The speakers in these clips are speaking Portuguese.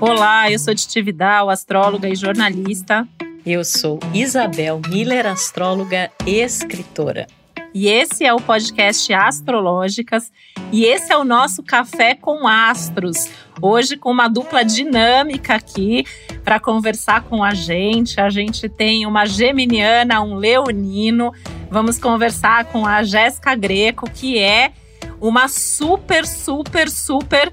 Olá, eu sou Titi Vidal, astróloga e jornalista. Eu sou Isabel Miller, astróloga e escritora. E esse é o podcast Astrológicas e esse é o nosso café com astros. Hoje com uma dupla dinâmica aqui para conversar com a gente. A gente tem uma geminiana, um leonino. Vamos conversar com a Jéssica Greco, que é uma super, super, super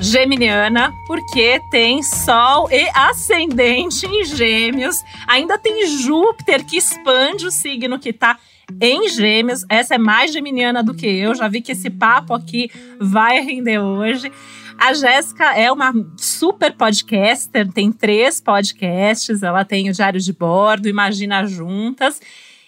geminiana, porque tem Sol e ascendente em Gêmeos. Ainda tem Júpiter que expande o signo que está em Gêmeos. Essa é mais geminiana do que eu. Já vi que esse papo aqui vai render hoje. A Jéssica é uma super podcaster, tem três podcasts. Ela tem o Diário de Bordo, Imagina Juntas.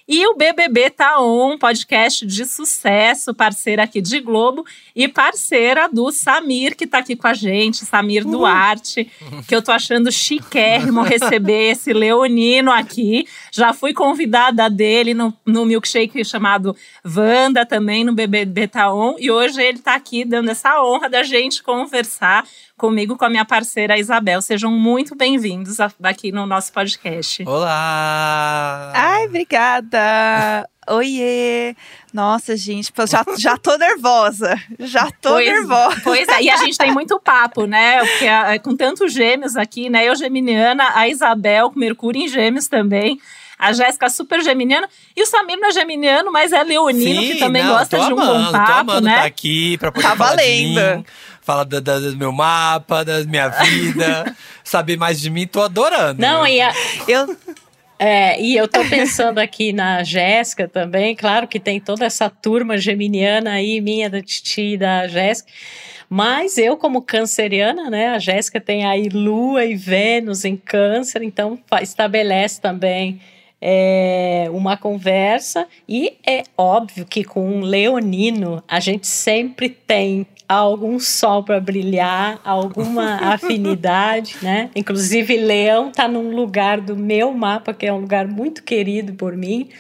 E o BBB Tá On, podcast de sucesso, parceira aqui de Globo e parceira do Samir, que tá aqui com a gente, Samir Duarte, que eu tô achando chiquérrimo receber esse leonino aqui. Já fui convidada dele no, no milkshake chamado Vanda, também no BBB Tá On, e hoje ele tá aqui dando essa honra da gente conversar comigo, com a minha parceira Isabel. Sejam muito bem-vindos aqui no nosso podcast. Olá! Ai, obrigada! Oiê! Nossa, gente, já, já tô nervosa. Já tô pois, nervosa. Pois é, e a gente tem muito papo, né? Porque é, com tantos gêmeos aqui, né? Eu geminiana, a Isabel com Mercúrio em gêmeos também. A Jéssica super geminiana. E o Samir não é geminiano, mas é leonino, Sim, que também não, gosta de um amando, bom papo, tô amando né? Tá aqui pra poder tá falar valendo. de mim, falar da, do meu mapa, da minha vida, saber mais de mim, tô adorando. Não, e a, eu... É, e eu tô pensando aqui na Jéssica também, claro que tem toda essa turma geminiana aí, minha, da Titi e da Jéssica, mas eu, como canceriana, né, a Jéssica tem aí Lua e Vênus em câncer, então estabelece também é, uma conversa, e é óbvio que com um leonino a gente sempre tem algum sol para brilhar, alguma afinidade, né? Inclusive, Leão está num lugar do meu mapa que é um lugar muito querido por mim.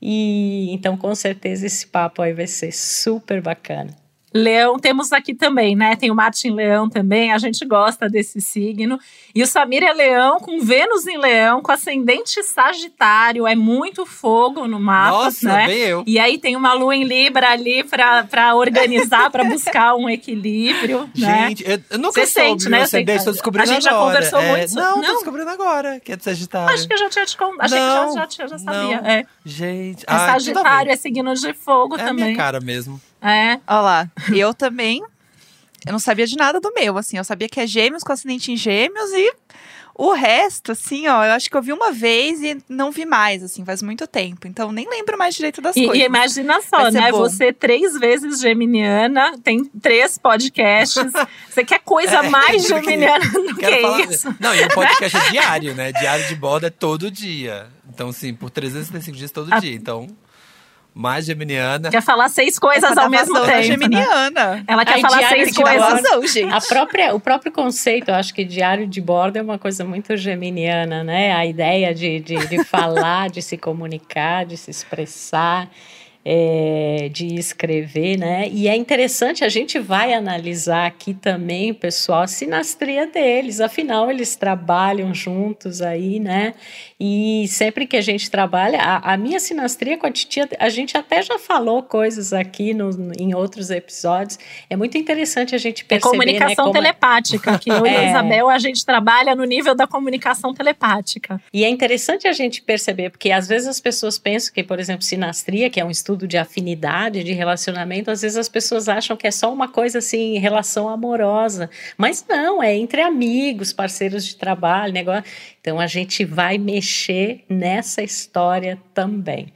E então, com certeza, esse papo aí vai ser super bacana. Leão temos aqui também, né? Tem o Martin Leão também, a gente gosta desse signo. E o Samir é Leão, com Vênus em Leão, com ascendente Sagitário, é muito fogo no mapa, Nossa, né? bem eu. E aí tem uma lua em Libra ali para organizar, para buscar um equilíbrio, né? Gente, eu, eu nunca Você soube sente, né? ascendente, tô descobrindo A gente já agora. conversou É, muito Não, Não? tô descobrindo agora, que é de Sagitário. Acho que eu já tinha te contado. Achei não, que já, já, já sabia. não. É. Gente, É ah, tudo a Sagitário, é signo de fogo é também. minha cara mesmo. É. Olha lá, eu também. Eu não sabia de nada do meu, assim. Eu sabia que é gêmeos com acidente em gêmeos e o resto, assim, ó, eu acho que eu vi uma vez e não vi mais, assim, faz muito tempo. Então nem lembro mais direito das E, coisas. e imagina só, né? bom. Você três vezes geminiana, tem três podcasts. Você quer coisa É, mais geminiana do que falar. isso? Não, e o podcast é diário, né? Diário de bordo é todo dia. Então, assim, por 365 dias todo A- dia. Então, mais geminiana. Quer falar seis coisas ao mesmo da tempo. né? geminiana. Ela quer Ai, falar seis coisas. vazão, gente. A própria, o próprio conceito, eu acho que diário de bordo é uma coisa muito geminiana, né? A ideia de, de, de falar, de se comunicar, de se expressar, é, de escrever, né? E é interessante, a gente vai analisar aqui também, pessoal, a sinastria deles, afinal, eles trabalham juntos aí, né? E sempre que a gente trabalha, a, a minha sinastria com a titia, a gente até já falou coisas aqui no, em outros episódios. É muito interessante a gente É perceber, comunicação né, telepática. Que eu e a É. Isabel, a gente trabalha no nível da comunicação telepática. E é interessante a gente perceber, porque às vezes as pessoas pensam que, por exemplo, sinastria, que é um estudo de afinidade, de relacionamento, às vezes as pessoas acham que é só uma coisa assim, relação amorosa. Mas não, é entre amigos, parceiros de trabalho, negócio. Então a gente vai mexer nessa história também.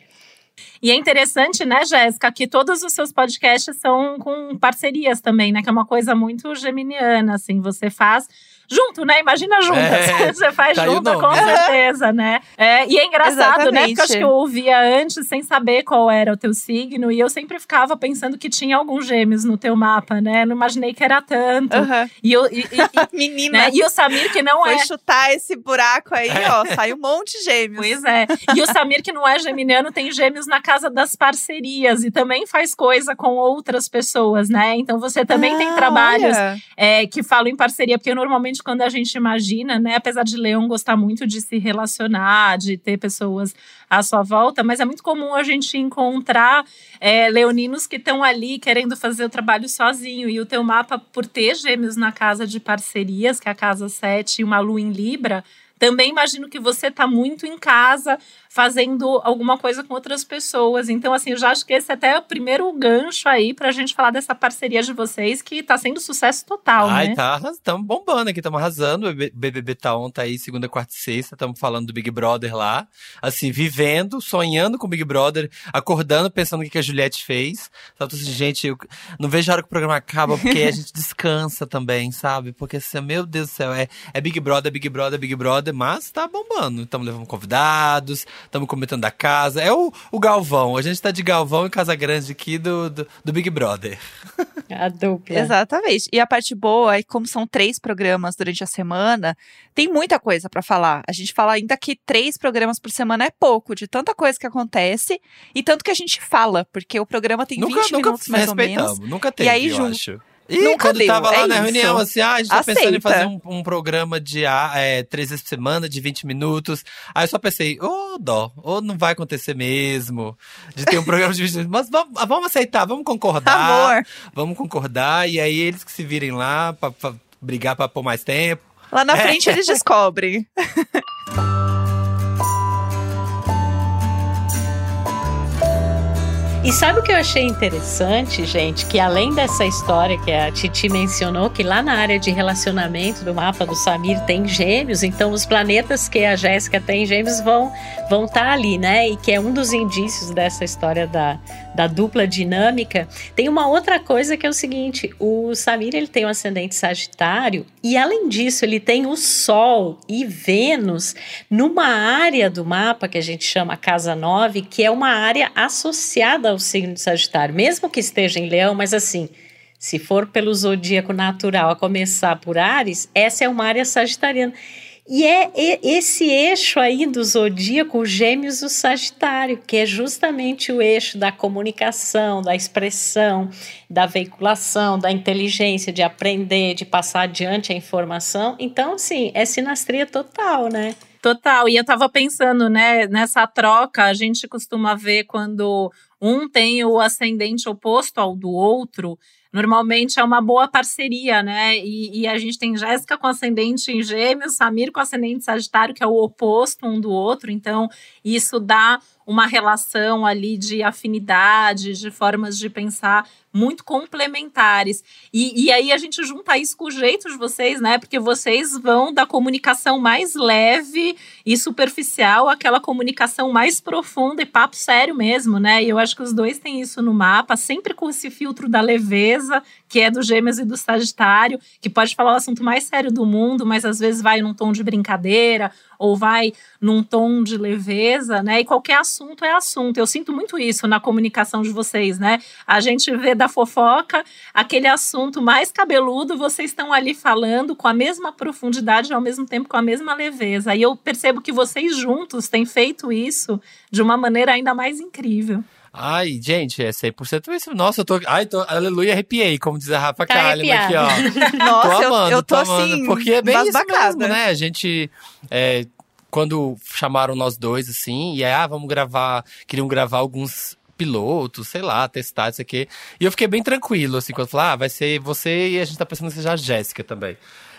E é interessante, né, Jéssica, que todos os seus podcasts são com parcerias também, né? Que é uma coisa muito geminiana, assim. Você faz junto, né? Imagina juntas. É, Você faz tá junto, com certeza, né? É, e é engraçado, né? Porque eu acho Exatamente. que eu ouvia antes sem saber qual era o teu signo. E eu sempre ficava pensando que tinha alguns gêmeos no teu mapa, né? Não imaginei que era tanto. Aham. E, eu, e, e- Menina, né? e o Samir, que não foi é. chutar esse buraco aí, ó, sai um monte de gêmeos. Pois é. E o Samir, que não é geminiano, tem gêmeos gêmeos na casa das parcerias e também faz coisa com outras pessoas, né? Então você também ah, tem trabalhos é, que falam em parceria, porque normalmente quando a gente imagina, né? Apesar de Leão gostar muito de se relacionar, de ter pessoas à sua volta, mas é muito comum a gente encontrar é, leoninos que estão ali querendo fazer o trabalho sozinho. E o teu mapa, por ter gêmeos na casa de parcerias, que é a casa 7 e uma lua em Libra, também imagino que você está muito em casa fazendo alguma coisa com outras pessoas. Então, assim, eu já acho que esse é até o primeiro gancho aí para a gente falar dessa parceria de vocês, que está sendo sucesso total, Ai, né? tá, estamos bombando aqui, estamos arrasando. O BBB tá on, tá aí segunda, quarta e sexta, estamos falando do Big Brother lá. Assim, vivendo, sonhando com o Big Brother, acordando, pensando o que a Juliette fez. Sabe, assim, gente, eu não vejo a hora que o programa acaba, porque a gente descansa também, sabe? Porque assim, meu Deus do céu, é, é Big Brother, Big Brother, Big Brother, mas tá bombando. Estamos levando convidados, estamos comentando da casa. É o, o Galvão. A gente tá de Galvão e Casa Grande aqui do, do, do Big Brother. A dupla. Exatamente. E a parte boa é que, como são três programas durante a semana, tem muita coisa para falar. A gente fala ainda que três programas por semana é pouco, de tanta coisa que acontece e tanto que a gente fala, porque o programa tem nunca, 20 nunca minutos mais ou menos. Nunca teve, E aí, eu Ju, acho. E nunca quando deu, tava lá é na isso. reunião, assim, ah, a gente tá pensando em Aceita. fazer um, um programa de ah, é, três vezes por semana, de 20 minutos. Aí eu só pensei, ô dó, ou não vai acontecer mesmo de ter um programa de 20 minutos. Mas vamos, ah, vamos aceitar, vamos concordar. Amor. Vamos concordar. E aí eles que se virem lá pra, pra brigar pra pôr mais tempo. Lá na frente eles descobrem. E sabe o que eu achei interessante, gente? Que além dessa história que a Titi mencionou, que lá na área de relacionamento do mapa do Samir tem gêmeos, então os planetas que a Jéssica tem em gêmeos vão vão estar ali, né? E que é um dos indícios dessa história da, da dupla dinâmica. Tem uma outra coisa que é o seguinte: o Samir ele tem um ascendente Sagitário, e além disso, ele tem o Sol e Vênus numa área do mapa que a gente chama Casa 9, que é uma área associada ao signo de Sagitário, mesmo que esteja em Leão, mas assim. Se for pelo zodíaco natural, a começar por Ares, essa é uma área sagitariana. E é esse eixo aí do zodíaco, os gêmeos do Sagitário, que é justamente o eixo da comunicação, da expressão, da veiculação, da inteligência, de aprender, de passar adiante a informação. Então, assim, é sinastria total, né? Total. E eu tava pensando, né, nessa troca, a gente costuma ver quando um tem o ascendente oposto ao do outro. Normalmente é uma boa parceria, né? E, e a gente tem Jéssica com ascendente em Gêmeos, Samir com ascendente Sagitário, que é o oposto um do outro. Então, isso dá uma relação ali de afinidade, de formas de pensar muito complementares. E, e aí a gente junta isso com o jeito de vocês, né? Porque vocês vão da comunicação mais leve e superficial àquela comunicação mais profunda e papo sério mesmo, né? E eu acho que os dois têm isso no mapa, sempre com esse filtro da leveza, que é do Gêmeos e do Sagitário, que pode falar o assunto mais sério do mundo, mas às vezes vai num tom de brincadeira ou vai num tom de leveza, né? E qualquer assunto é assunto. Eu sinto muito isso na comunicação de vocês, né? A gente vê da fofoca aquele assunto mais cabeludo, vocês estão ali falando com a mesma profundidade e ao mesmo tempo com a mesma leveza. E eu percebo que vocês juntos têm feito isso de uma maneira ainda mais incrível. Ai, gente, é 100% isso. Nossa, eu tô. Ai, tô. Aleluia, arrepiei, como diz a Rafa Tá Kalimann aqui, ó. Nossa, tô eu- amando, eu, tô, amando, assim, Porque é bem isso mesmo, né? A gente. é, quando chamaram nós dois, assim, e aí, ah, vamos gravar. Queriam gravar alguns pilotos, sei lá, testar isso aqui. E eu fiquei bem tranquilo, assim, quando falaram, ah, vai ser você e a gente tá pensando que seja a Jéssica também.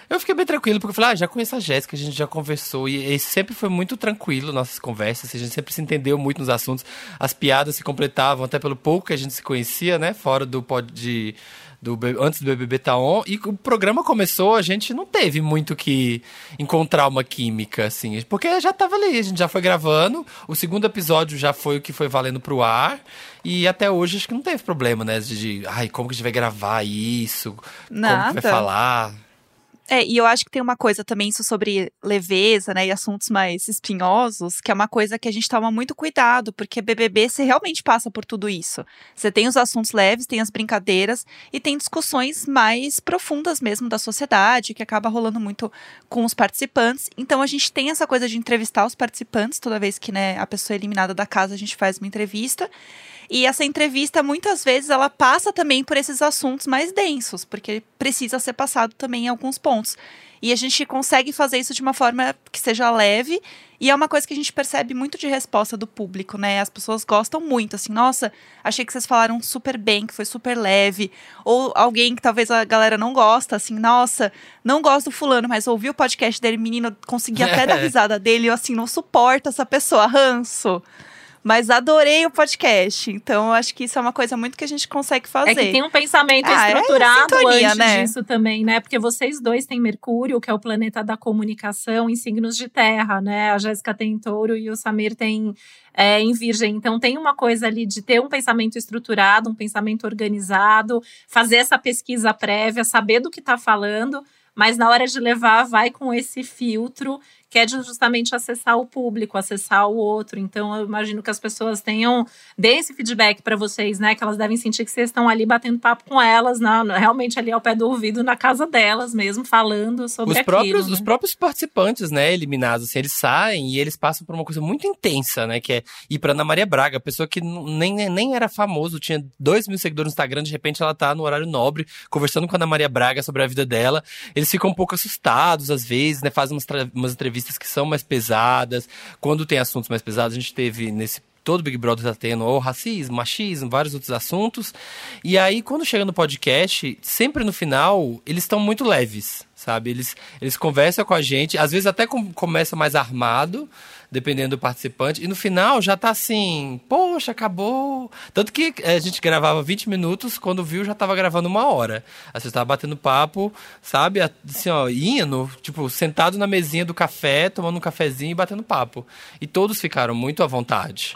Eu fiquei bem tranquilo, porque eu falei, ah, já conheço a Jéssica, a gente já conversou, e, e sempre foi muito tranquilo nossas conversas, a gente sempre se entendeu muito nos assuntos, as piadas se completavam, até pelo pouco que a gente se conhecia, né, fora do pod de, do, antes do BBB Tá On, e o programa começou, a gente não teve muito que encontrar uma química, assim, porque já tava ali, a gente já foi gravando, o segundo episódio já foi o que foi valendo pro ar, e até hoje acho que não teve problema, né, de, de ai, como que a gente vai gravar isso, como que Nada. vai falar... É, e eu acho que tem uma coisa também isso sobre leveza, né, e assuntos mais espinhosos, que é uma coisa que a gente toma muito cuidado, porque BBB você realmente passa por tudo isso. Você tem os assuntos leves, tem as brincadeiras e tem discussões mais profundas mesmo da sociedade, que acaba rolando muito com os participantes. Então a gente tem essa coisa de entrevistar os participantes toda vez que, né, a pessoa é eliminada da casa, a gente faz uma entrevista. E essa entrevista, muitas vezes, ela passa também por esses assuntos mais densos, porque precisa ser passado também em alguns pontos. E a gente consegue fazer isso de uma forma que seja leve. E é uma coisa que a gente percebe muito de resposta do público, né? As pessoas gostam muito, assim, nossa, achei que vocês falaram super bem, que foi super leve. Ou alguém que talvez a galera não gosta, assim, nossa, não gosto do fulano, mas ouvi o podcast dele, menino, consegui até dar risada dele, eu assim, não suporto essa pessoa, ranço. Mas adorei o podcast. Então, eu acho que isso é uma coisa muito que a gente consegue fazer. É que tem um pensamento Ah, é estruturado sintonia, antes né? disso também, né? Porque vocês dois têm Mercúrio, que é o planeta da comunicação, em signos de terra, né? A Jéssica tem touro e o Samir tem é, em virgem. Então tem uma coisa ali de ter um pensamento estruturado, um pensamento organizado, fazer essa pesquisa prévia, saber do que está falando, mas na hora de levar, vai com esse filtro que é de justamente acessar o público, acessar o outro. Então, eu imagino que as pessoas tenham, deem esse feedback para vocês, né? Que elas devem sentir que vocês estão ali batendo papo com elas, na, realmente ali ao pé do ouvido, na casa delas mesmo, falando sobre Os aquilo. próprios, né? os próprios participantes, né, eliminados, assim, eles saem e eles passam por uma coisa muito intensa, né, que é ir pra Ana Maria Braga, pessoa que nem, nem era famoso, tinha dois mil seguidores no Instagram, de repente ela tá no horário nobre, conversando com a Ana Maria Braga sobre a vida dela. Eles ficam um pouco assustados, às vezes, né, fazem umas, umas entrevistas que são mais pesadas. Quando tem assuntos mais pesados, a gente teve nesse todo Big Brother tá tendo ou racismo, machismo, vários outros assuntos. E aí, quando chega no podcast, sempre no final, eles estão muito leves, sabe? Eles, eles conversam com a gente, às vezes até com- começa mais armado, dependendo do participante, e no final já tá assim, poxa, acabou. Tanto que eh, a gente gravava 20 minutos, quando viu já tava gravando uma hora. Aí você tava batendo papo, sabe? Assim, ó, indo, tipo, sentado na mesinha do café, tomando um cafezinho e batendo papo. E todos ficaram muito à vontade.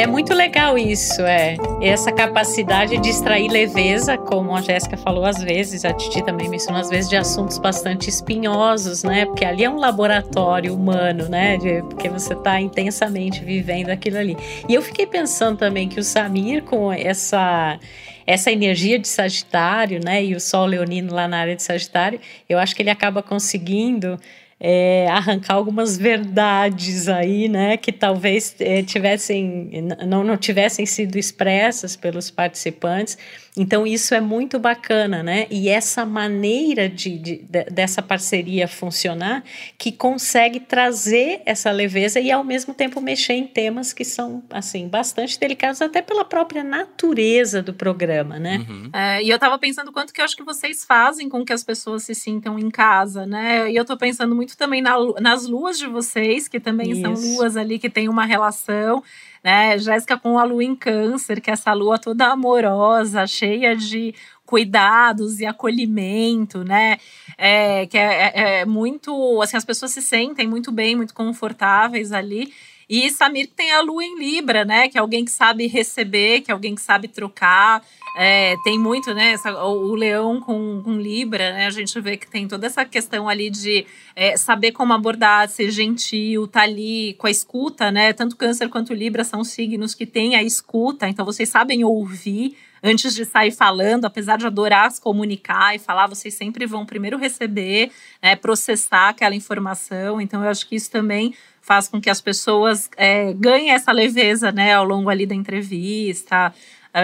É muito legal isso, é. Essa capacidade de extrair leveza, como a Jéssica falou às vezes, a Titi também mencionou às vezes, de assuntos bastante espinhosos, né? Porque ali é um laboratório humano, né? De- porque você está intensamente vivendo aquilo ali. E eu fiquei pensando também que o Samir, com essa essa energia de Sagitário, né? E o Sol Leonino lá na área de Sagitário, eu acho que ele acaba conseguindo é, arrancar algumas verdades aí, né, que talvez é, tivessem não, não tivessem sido expressas pelos participantes. Então isso é muito bacana, né? E essa maneira de, de- de- dessa parceria funcionar que consegue trazer essa leveza e ao mesmo tempo mexer em temas que são assim bastante delicados até pela própria natureza do programa, né? Uhum. É, e eu tava pensando quanto que eu acho que vocês fazem com que as pessoas se sintam em casa, né? E eu tô pensando muito também na nas luas de vocês, que também são Isso. luas ali que tem uma relação, né? Jéssica com a lua em câncer, que é essa lua toda amorosa, cheia de cuidados e acolhimento, né? É, que é, é- é muito, assim, as pessoas se sentem muito bem, muito confortáveis ali. E Samir tem a lua em Libra, né? Que é alguém que sabe receber, que é alguém que sabe trocar. É, tem muito, né? essa- o, o leão com, com Libra, né? A gente vê que tem toda essa questão ali de é, saber como abordar, ser gentil, tá ali com a escuta, né? Tanto Câncer quanto Libra são signos que têm a escuta, então vocês sabem ouvir antes de sair falando, apesar de adorar se comunicar e falar, vocês sempre vão primeiro receber, né? Processar aquela informação. Então, eu acho que isso também faz com que as pessoas é, ganhem essa leveza, né? Ao longo ali da entrevista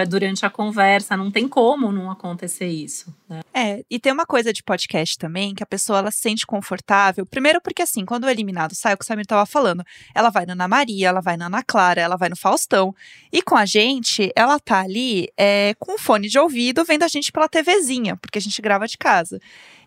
durante a conversa. Não tem como não acontecer isso. Né? É, e tem uma coisa de podcast também, que a pessoa ela se sente confortável. Primeiro porque assim, quando o eliminado sai, o que o Samir tava falando, ela vai na Ana Maria, ela vai na Ana Clara, ela vai no Faustão. E com a gente, ela tá ali é, com fone de ouvido, vendo a gente pela TVzinha, porque a gente grava de casa.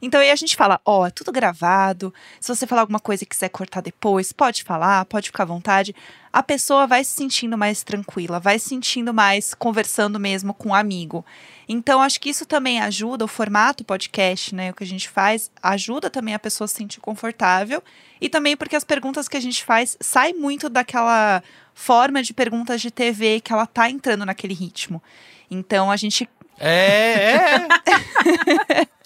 Então aí a gente fala, ó, é tudo gravado. Se você falar alguma coisa e quiser cortar depois, pode falar, pode ficar à vontade. A pessoa vai se sentindo mais tranquila, vai se sentindo mais conversando mesmo com um amigo. Então acho que isso também ajuda o formato podcast, né, o que a gente faz, ajuda também a pessoa a se sentir confortável e também porque as perguntas que a gente faz saem muito daquela forma de perguntas de TV que ela tá entrando naquele ritmo. Então a gente É, é.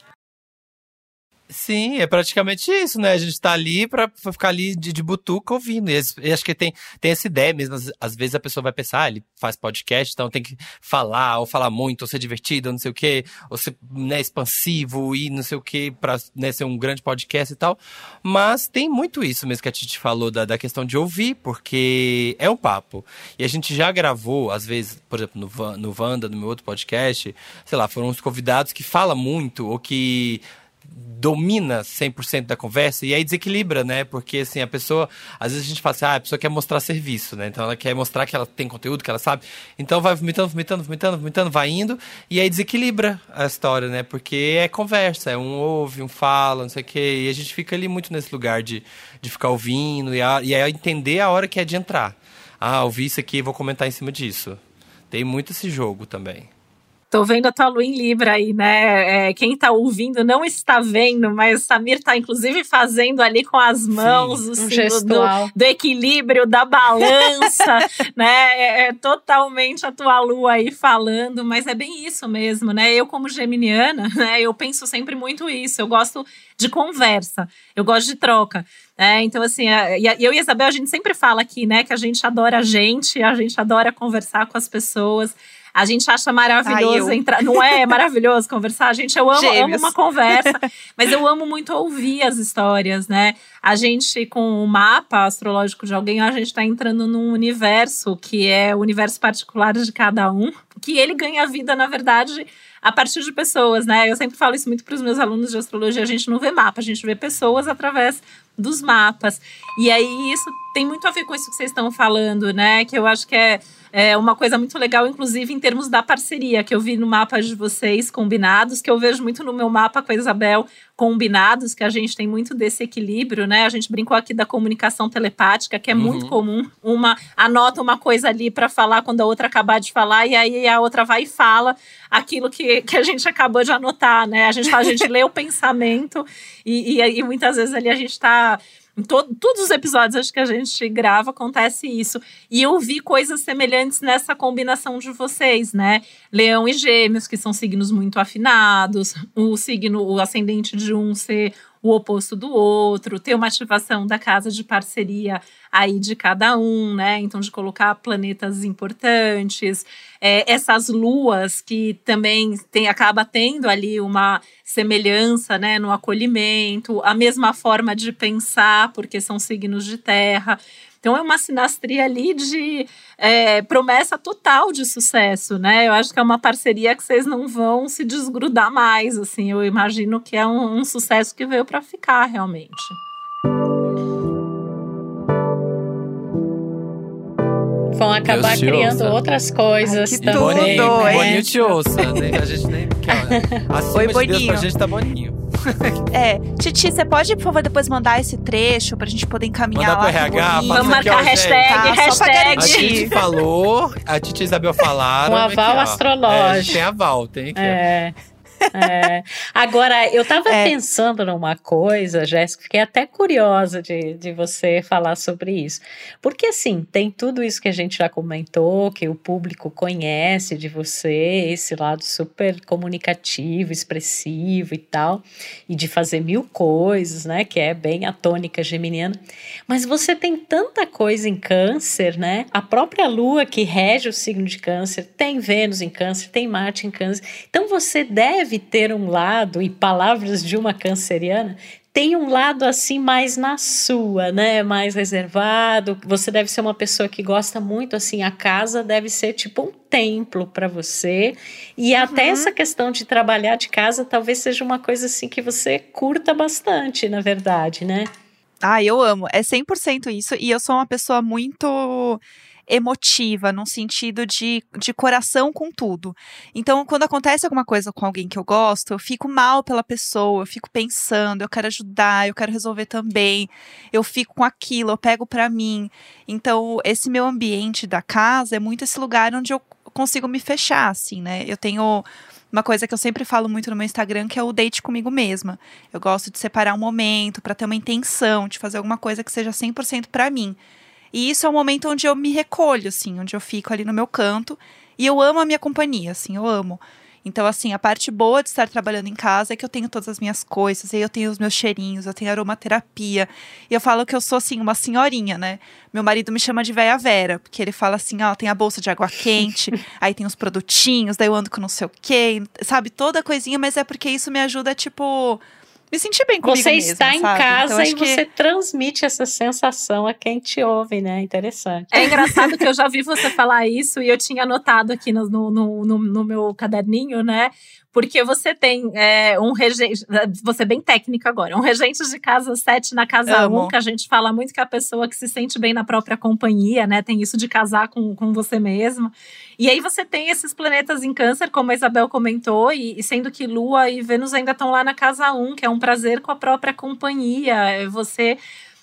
Sim, é praticamente isso, né? A gente tá ali pra, ficar ali de, de butuca ouvindo. E, e acho que tem, tem essa ideia mesmo. Às, às, vezes a pessoa vai pensar, ah, ele faz podcast, então tem que falar, ou falar muito, ou ser divertido, ou não sei o quê, ou ser né, expansivo e não sei o quê, pra né, ser um grande podcast e tal. Mas tem muito isso mesmo que a Titi falou da, da questão de ouvir, porque é um papo. E a gente já gravou, às vezes, por exemplo, no, no Wanda, no meu outro podcast, sei lá, foram uns convidados que falam muito, ou que domina 100% da conversa e aí desequilibra, né? Porque assim, a pessoa, às vezes a gente fala assim, ah, a pessoa quer mostrar serviço, né? Então ela quer mostrar que ela tem conteúdo, que ela sabe. Então vai vomitando, vomitando, vomitando, vomitando, vai indo e aí desequilibra a história, né? Porque é conversa, é um ouve, um fala, não sei o quê. E a gente fica ali muito nesse lugar de, de ficar ouvindo e, a, e aí entender a hora que é de entrar. Ah, ouvi isso aqui, vou comentar em cima disso. Tem muito esse jogo também. Tô vendo a tua lua em Libra aí, né? É, quem tá ouvindo não está vendo, mas Samir tá inclusive fazendo ali com as mãos Sim, o símbolo do, do, equilíbrio, da balança, né? É, é, totalmente a tua lua aí falando, mas é bem isso mesmo, né? Eu, como geminiana, né? Eu penso sempre muito isso. Eu gosto de conversa, eu gosto de troca. É, então, assim, eu e a Isabel, a gente sempre fala aqui, né, que a gente adora a gente, a gente adora conversar com as pessoas. A gente acha maravilhoso Ai, entrar. Não é maravilhoso conversar? Gente, eu amo, amo uma conversa, mas eu amo muito ouvir as histórias, né? A gente, com o mapa astrológico de alguém, a gente está entrando num universo que é o universo particular de cada um, que ele ganha vida, na verdade, a partir de pessoas, né? Eu sempre falo isso muito para os meus alunos de astrologia. A gente não vê mapa, a gente vê pessoas através dos mapas. E aí isso tem muito a ver com isso que vocês estão falando, né? Que eu acho que é é uma coisa muito legal, inclusive em termos da parceria, que eu vi no mapa de vocês combinados, que eu vejo muito no meu mapa com a Isabel combinados, que a gente tem muito desse equilíbrio, né? A gente brincou aqui da comunicação telepática, que é uhum. muito comum. Uma anota uma coisa ali para falar quando a outra acabar de falar, e aí a outra vai e fala aquilo que, que a gente acabou de anotar, né? A gente a gente lê o pensamento, e, e, e muitas vezes ali a gente está em to todos os episódios acho que a gente grava acontece isso. E eu vi coisas semelhantes nessa combinação de vocês, né? Leão e Gêmeos, que são signos muito afinados, o signo, o ascendente de um ser o oposto do outro, ter uma ativação da casa de parceria aí de cada um, né? Então, de colocar planetas importantes, é, essas luas que também tem, acaba tendo ali uma semelhança, né, no acolhimento, a mesma forma de pensar, porque são signos de terra. Então é uma sinastria ali de é, promessa total de sucesso, né? Eu acho que é uma parceria que vocês não vão se desgrudar mais, assim. Eu imagino que é um, um sucesso que veio para ficar realmente. Vão acabar criando ouça. outras coisas Ai, também. Tudo, né? Boninho te ouça, né? A gente nem quer. Acima Oi, de Boninho. Deus pra gente tá boninho. É, Titi, você pode, por favor, depois mandar esse trecho pra gente poder encaminhar Manda lá. RH, Vamos marcar hashtag, tá, hashtag. A Titi falou, a Titi e Isabel falaram. Um aval astrológico. É, tem aval, tem que. É. É. Agora, eu estava é. pensando numa coisa, Jéssica, fiquei até curiosa de, de você falar sobre isso. Porque, assim, tem tudo isso que a gente já comentou, que o público conhece de você, esse lado super comunicativo, expressivo e tal, e de fazer mil coisas, né? Que é bem a tônica geminiana. Mas você tem tanta coisa em Câncer, né? A própria Lua, que rege o signo de Câncer, tem Vênus em Câncer, tem Marte em Câncer. Então, você deve deve ter um lado, e palavras de uma canceriana, tem um lado assim mais na sua, né? Mais reservado. Você deve ser uma pessoa que gosta muito assim, a casa deve ser tipo um templo para você. E uhum. até essa questão de trabalhar de casa talvez seja uma coisa assim que você curta bastante, na verdade, né? Ah, eu amo. É 100% isso e eu sou uma pessoa muito emotiva, num sentido de, de coração com tudo. Então, quando acontece alguma coisa com alguém que eu gosto, eu fico mal pela pessoa, eu fico pensando, eu quero ajudar, eu quero resolver também, eu fico com aquilo, eu pego para mim. Então, esse meu ambiente da casa é muito esse lugar onde eu consigo me fechar, assim, né? Eu tenho uma coisa que eu sempre falo muito no meu Instagram, que é o date comigo mesma. Eu gosto de separar um momento para ter uma intenção, de fazer alguma coisa que seja 100% para mim. E isso é o momento onde eu me recolho, assim, onde eu fico ali no meu canto. E eu amo a minha companhia, assim, eu amo. Então, assim, a parte boa de estar trabalhando em casa é que eu tenho todas as minhas coisas, e eu tenho os meus cheirinhos, eu tenho aromaterapia. E eu falo que eu sou, assim, uma senhorinha, né? Meu marido me chama de véia Vera, porque ele fala assim: ó, tem a bolsa de água quente, aí tem os produtinhos, daí eu ando com não sei o quê, sabe? Toda coisinha, mas é porque isso me ajuda, tipo me sentir bem comigo Você mesma, está em sabe? casa então, e que... você transmite essa sensação a quem te ouve, né? Interessante. É engraçado que eu já vi você falar isso e eu tinha anotado aqui no, no, no, no meu caderninho, né? Porque você tem é, um regente, você é bem técnica agora, um regente de casa 7 na casa 1, um, que a gente fala muito que é a pessoa que se sente bem na própria companhia, né? Tem isso de casar com, com você mesmo. E aí você tem esses planetas em câncer, como a Isabel comentou, e, e sendo que Lua e Vênus ainda estão lá na casa 1, um, que é um prazer com a própria companhia. É você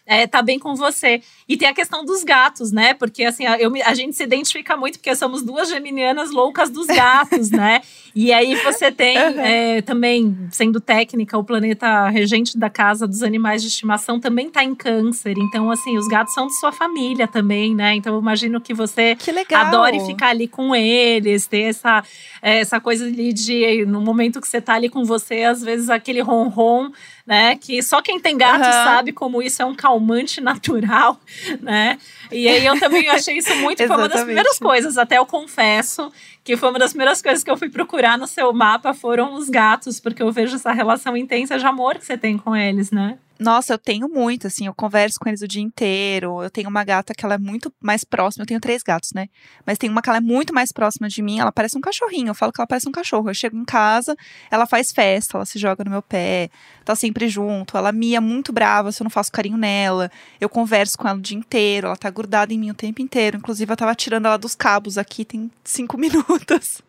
é, tá bem com você. E tem a questão dos gatos, né? Porque assim, eu, a gente se identifica muito porque somos duas geminianas loucas dos gatos, né? E aí você tem é, também, sendo técnica, o planeta regente da casa dos animais de estimação também tá em câncer. Então, assim, os gatos são de sua família também, né? Então, eu imagino que você que adore ficar ali com eles, ter essa, é, essa coisa ali de, no momento que você tá ali com você, às vezes aquele ronron né? Que só quem tem gato uhum. sabe como isso é um calmante natural, né? E aí eu também achei isso muito, foi uma das primeiras coisas, até eu confesso que foi uma das primeiras coisas que eu fui procurar no seu mapa foram os gatos, porque eu vejo essa relação intensa de amor que você tem com eles, né? Nossa, eu tenho muito, assim, eu converso com eles o dia inteiro. Eu tenho uma gata que ela é muito mais próxima. Eu tenho três gatos, né? Mas tem uma que ela é muito mais próxima de mim. Ela parece um cachorrinho. Eu falo que ela parece um cachorro. Eu chego em casa, ela faz festa, ela se joga no meu pé, tá sempre junto. Ela mia muito brava se eu não faço carinho nela. Eu converso com ela o dia inteiro. Ela tá grudada em mim o tempo inteiro. Inclusive, eu tava tirando ela dos cabos aqui, tem cinco minutos.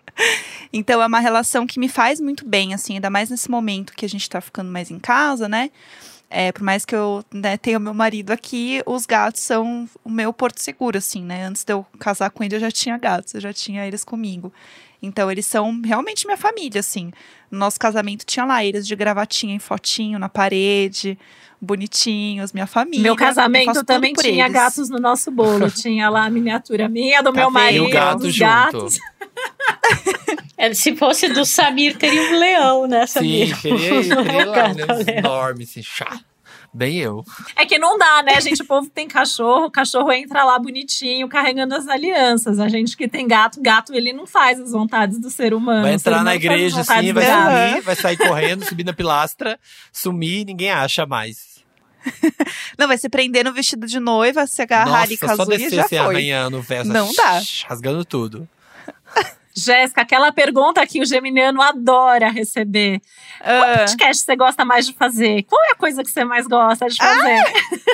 Então é uma relação que me faz muito bem, assim, ainda mais nesse momento que a gente tá ficando mais em casa, né? É, por mais que eu né, tenha meu marido aqui, os gatos são o meu porto seguro, assim, né? Antes de eu casar com ele, eu já tinha gatos, eu já tinha eles comigo. Então, eles são realmente minha família, assim. No nosso casamento tinha lá eles de gravatinha em fotinho na parede, bonitinhos, minha família. Meu casamento também tinha eles. gatos no nosso bolo. tinha lá a miniatura minha, do tá meu marido. E o gato junto. Gatos. É, se fosse do Samir, teria um leão, né, Samir? Sim, teria, teria lá, né, enorme, assim, chato. Bem eu. É que não dá, né? A gente, o povo tem cachorro, o cachorro entra lá bonitinho, carregando as alianças. A gente que tem gato, gato ele não faz as vontades do ser humano. Vai entrar na igreja assim, vai sumir, vai sair correndo, subir na pilastra, sumir ninguém acha mais. Não, vai se prender no vestido de noiva, se agarrar Nossa, ali com a só descer já assim, foi. arranhando Não dá. rasgando tudo. Jéssica, aquela pergunta que o geminiano adora receber. Qual Ah. podcast você gosta mais de fazer? Qual é a coisa que você mais gosta de fazer?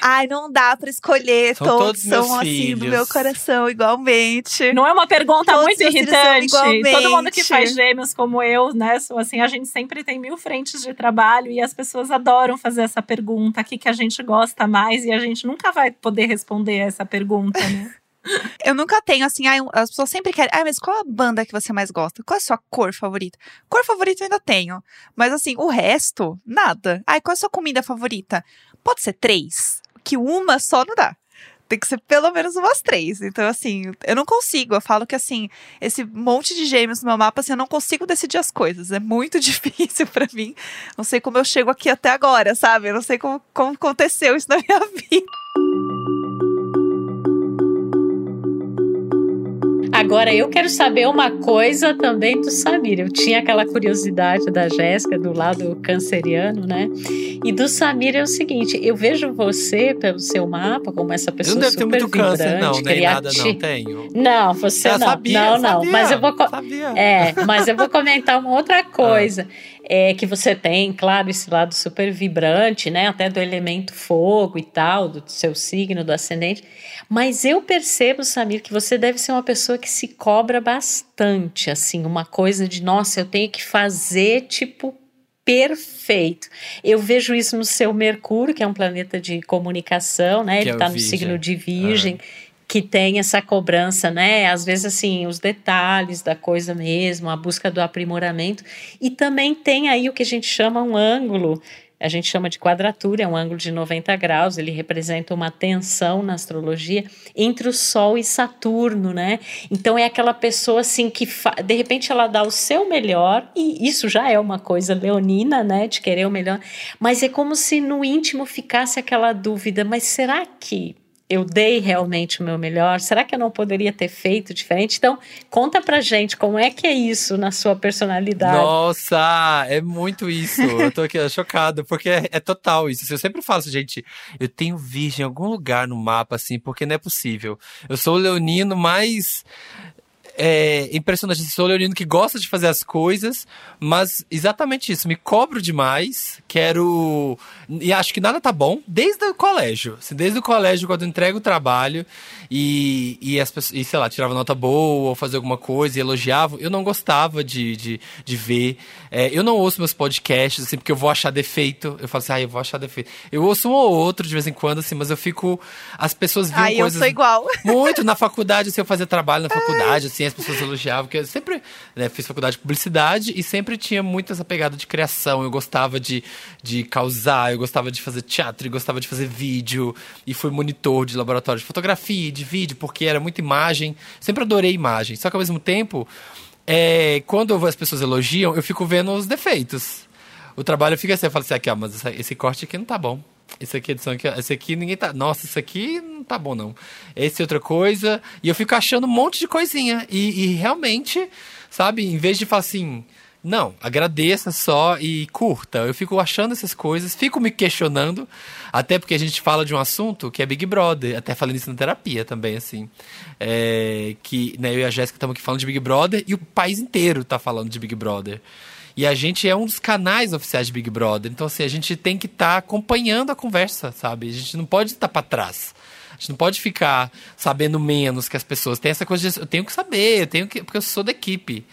Ai, não dá pra escolher. São todos todos meus são assim do filhos. meu coração, igualmente. Não é uma pergunta Todos muito irritante. igualmente. Todo mundo que faz gêmeos como eu, né? sou Assim, a gente sempre tem mil frentes de trabalho e as pessoas adoram fazer essa pergunta. O que, que a gente gosta mais? E a gente nunca vai poder responder essa pergunta, né? Eu nunca tenho, assim, ai, as pessoas sempre querem. Mas qual a banda que você mais gosta? Qual é a sua cor favorita? Cor favorita eu ainda tenho. Mas assim, o resto, nada. Ai, qual é a sua comida favorita? Pode ser três. Que uma só não dá. Tem que ser pelo menos umas três. Então, assim, eu não consigo. Eu falo que, assim, esse monte de gêmeos no meu mapa, assim, eu não consigo decidir as coisas. É muito difícil pra mim. Não sei como eu chego aqui até agora, sabe? Eu não sei como, como aconteceu isso na minha vida. Agora, eu quero saber uma coisa também do Samir. Eu tinha aquela curiosidade da Jéssica, do lado canceriano, né? E do Samir é o seguinte: eu vejo você, pelo seu mapa, como essa pessoa não deve ter super muito câncer, vibrante, não, nem nada, não. Tenho. Não, você Eu não. sabia, não, não. sabia, Mas eu vou. Sabia. É, mas eu vou comentar uma outra coisa. É, que você tem, claro, esse lado super vibrante, né? Até do elemento fogo e tal, do seu signo, do ascendente. Mas eu percebo, Samir, que você deve ser uma pessoa que se cobra bastante, assim, uma coisa de, nossa, eu tenho que fazer, tipo, perfeito. Eu vejo isso no seu Mercúrio, que é um planeta de comunicação, né? Que Ele está é no signo de Virgem. Uhum que tem essa cobrança, né? Às vezes, assim, os detalhes da coisa mesmo, a busca do aprimoramento. E também tem aí o que a gente chama um ângulo, a gente chama de quadratura, é um ângulo de 90 graus, ele representa uma tensão na astrologia entre o Sol e Saturno, né? Então é aquela pessoa assim que de repente ela dá o seu melhor, e isso já é uma coisa leonina, né? De querer o melhor, mas é como se no íntimo ficasse aquela dúvida: mas será que eu dei realmente o meu melhor? Será que eu não poderia ter feito diferente? Então, conta pra gente como é que é isso na sua personalidade. Nossa, é muito isso. Eu tô aqui chocado, porque é, é, total isso. Eu sempre falo assim, gente, eu tenho virgem em algum lugar no mapa, assim, porque não é possível. Eu sou o leonino mais é impressionante. Sou leonino que gosta de fazer as coisas, mas exatamente isso. Me cobro demais, quero. E acho que nada tá bom desde o colégio. Assim, desde o colégio, quando eu entrego o trabalho e, e as pessoas, e, sei lá, tirava nota boa ou fazer alguma coisa e elogiava, eu não gostava de, de, de ver. É, eu não ouço meus podcasts, assim, porque eu vou achar defeito. Eu falo assim, ah, eu vou achar defeito. Eu ouço um ou outro de vez em quando, assim, mas eu fico. As pessoas viam Ai, coisas. eu sou igual. Muito na faculdade, assim, eu fazia trabalho na faculdade, assim, as pessoas elogiavam, porque eu sempre né, fiz faculdade de publicidade e sempre tinha muito essa pegada de criação. Eu gostava de, de causar, eu gostava de fazer teatro, eu gostava de fazer vídeo, e fui monitor de laboratório de fotografia, de vídeo, porque era muita imagem. Sempre adorei imagem. Só que ao mesmo tempo, é, quando as pessoas elogiam, eu fico vendo os defeitos. O trabalho fica assim, eu falo assim, aqui, ó, mas esse corte aqui não tá bom. Esse aqui, edição aqui, esse aqui ninguém tá. Nossa, isso aqui não tá bom, não. Esse é outra coisa. E eu fico achando um monte de coisinha. E, e realmente, sabe, em vez de falar assim. Não, agradeça só e curta. Eu fico achando essas coisas, fico me questionando, até porque a gente fala de um assunto que é Big Brother, até falando isso na terapia também, assim. É, que né, eu e a Jéssica estamos aqui falando de Big Brother e o país inteiro está falando de Big Brother. E a gente é um dos canais oficiais de Big Brother. Então, assim, a gente tem que estar tá acompanhando a conversa, sabe? A gente não pode estar tá para trás. A gente não pode ficar sabendo menos que as pessoas. Tem essa coisa de eu tenho que saber, eu tenho que. Porque eu sou da equipe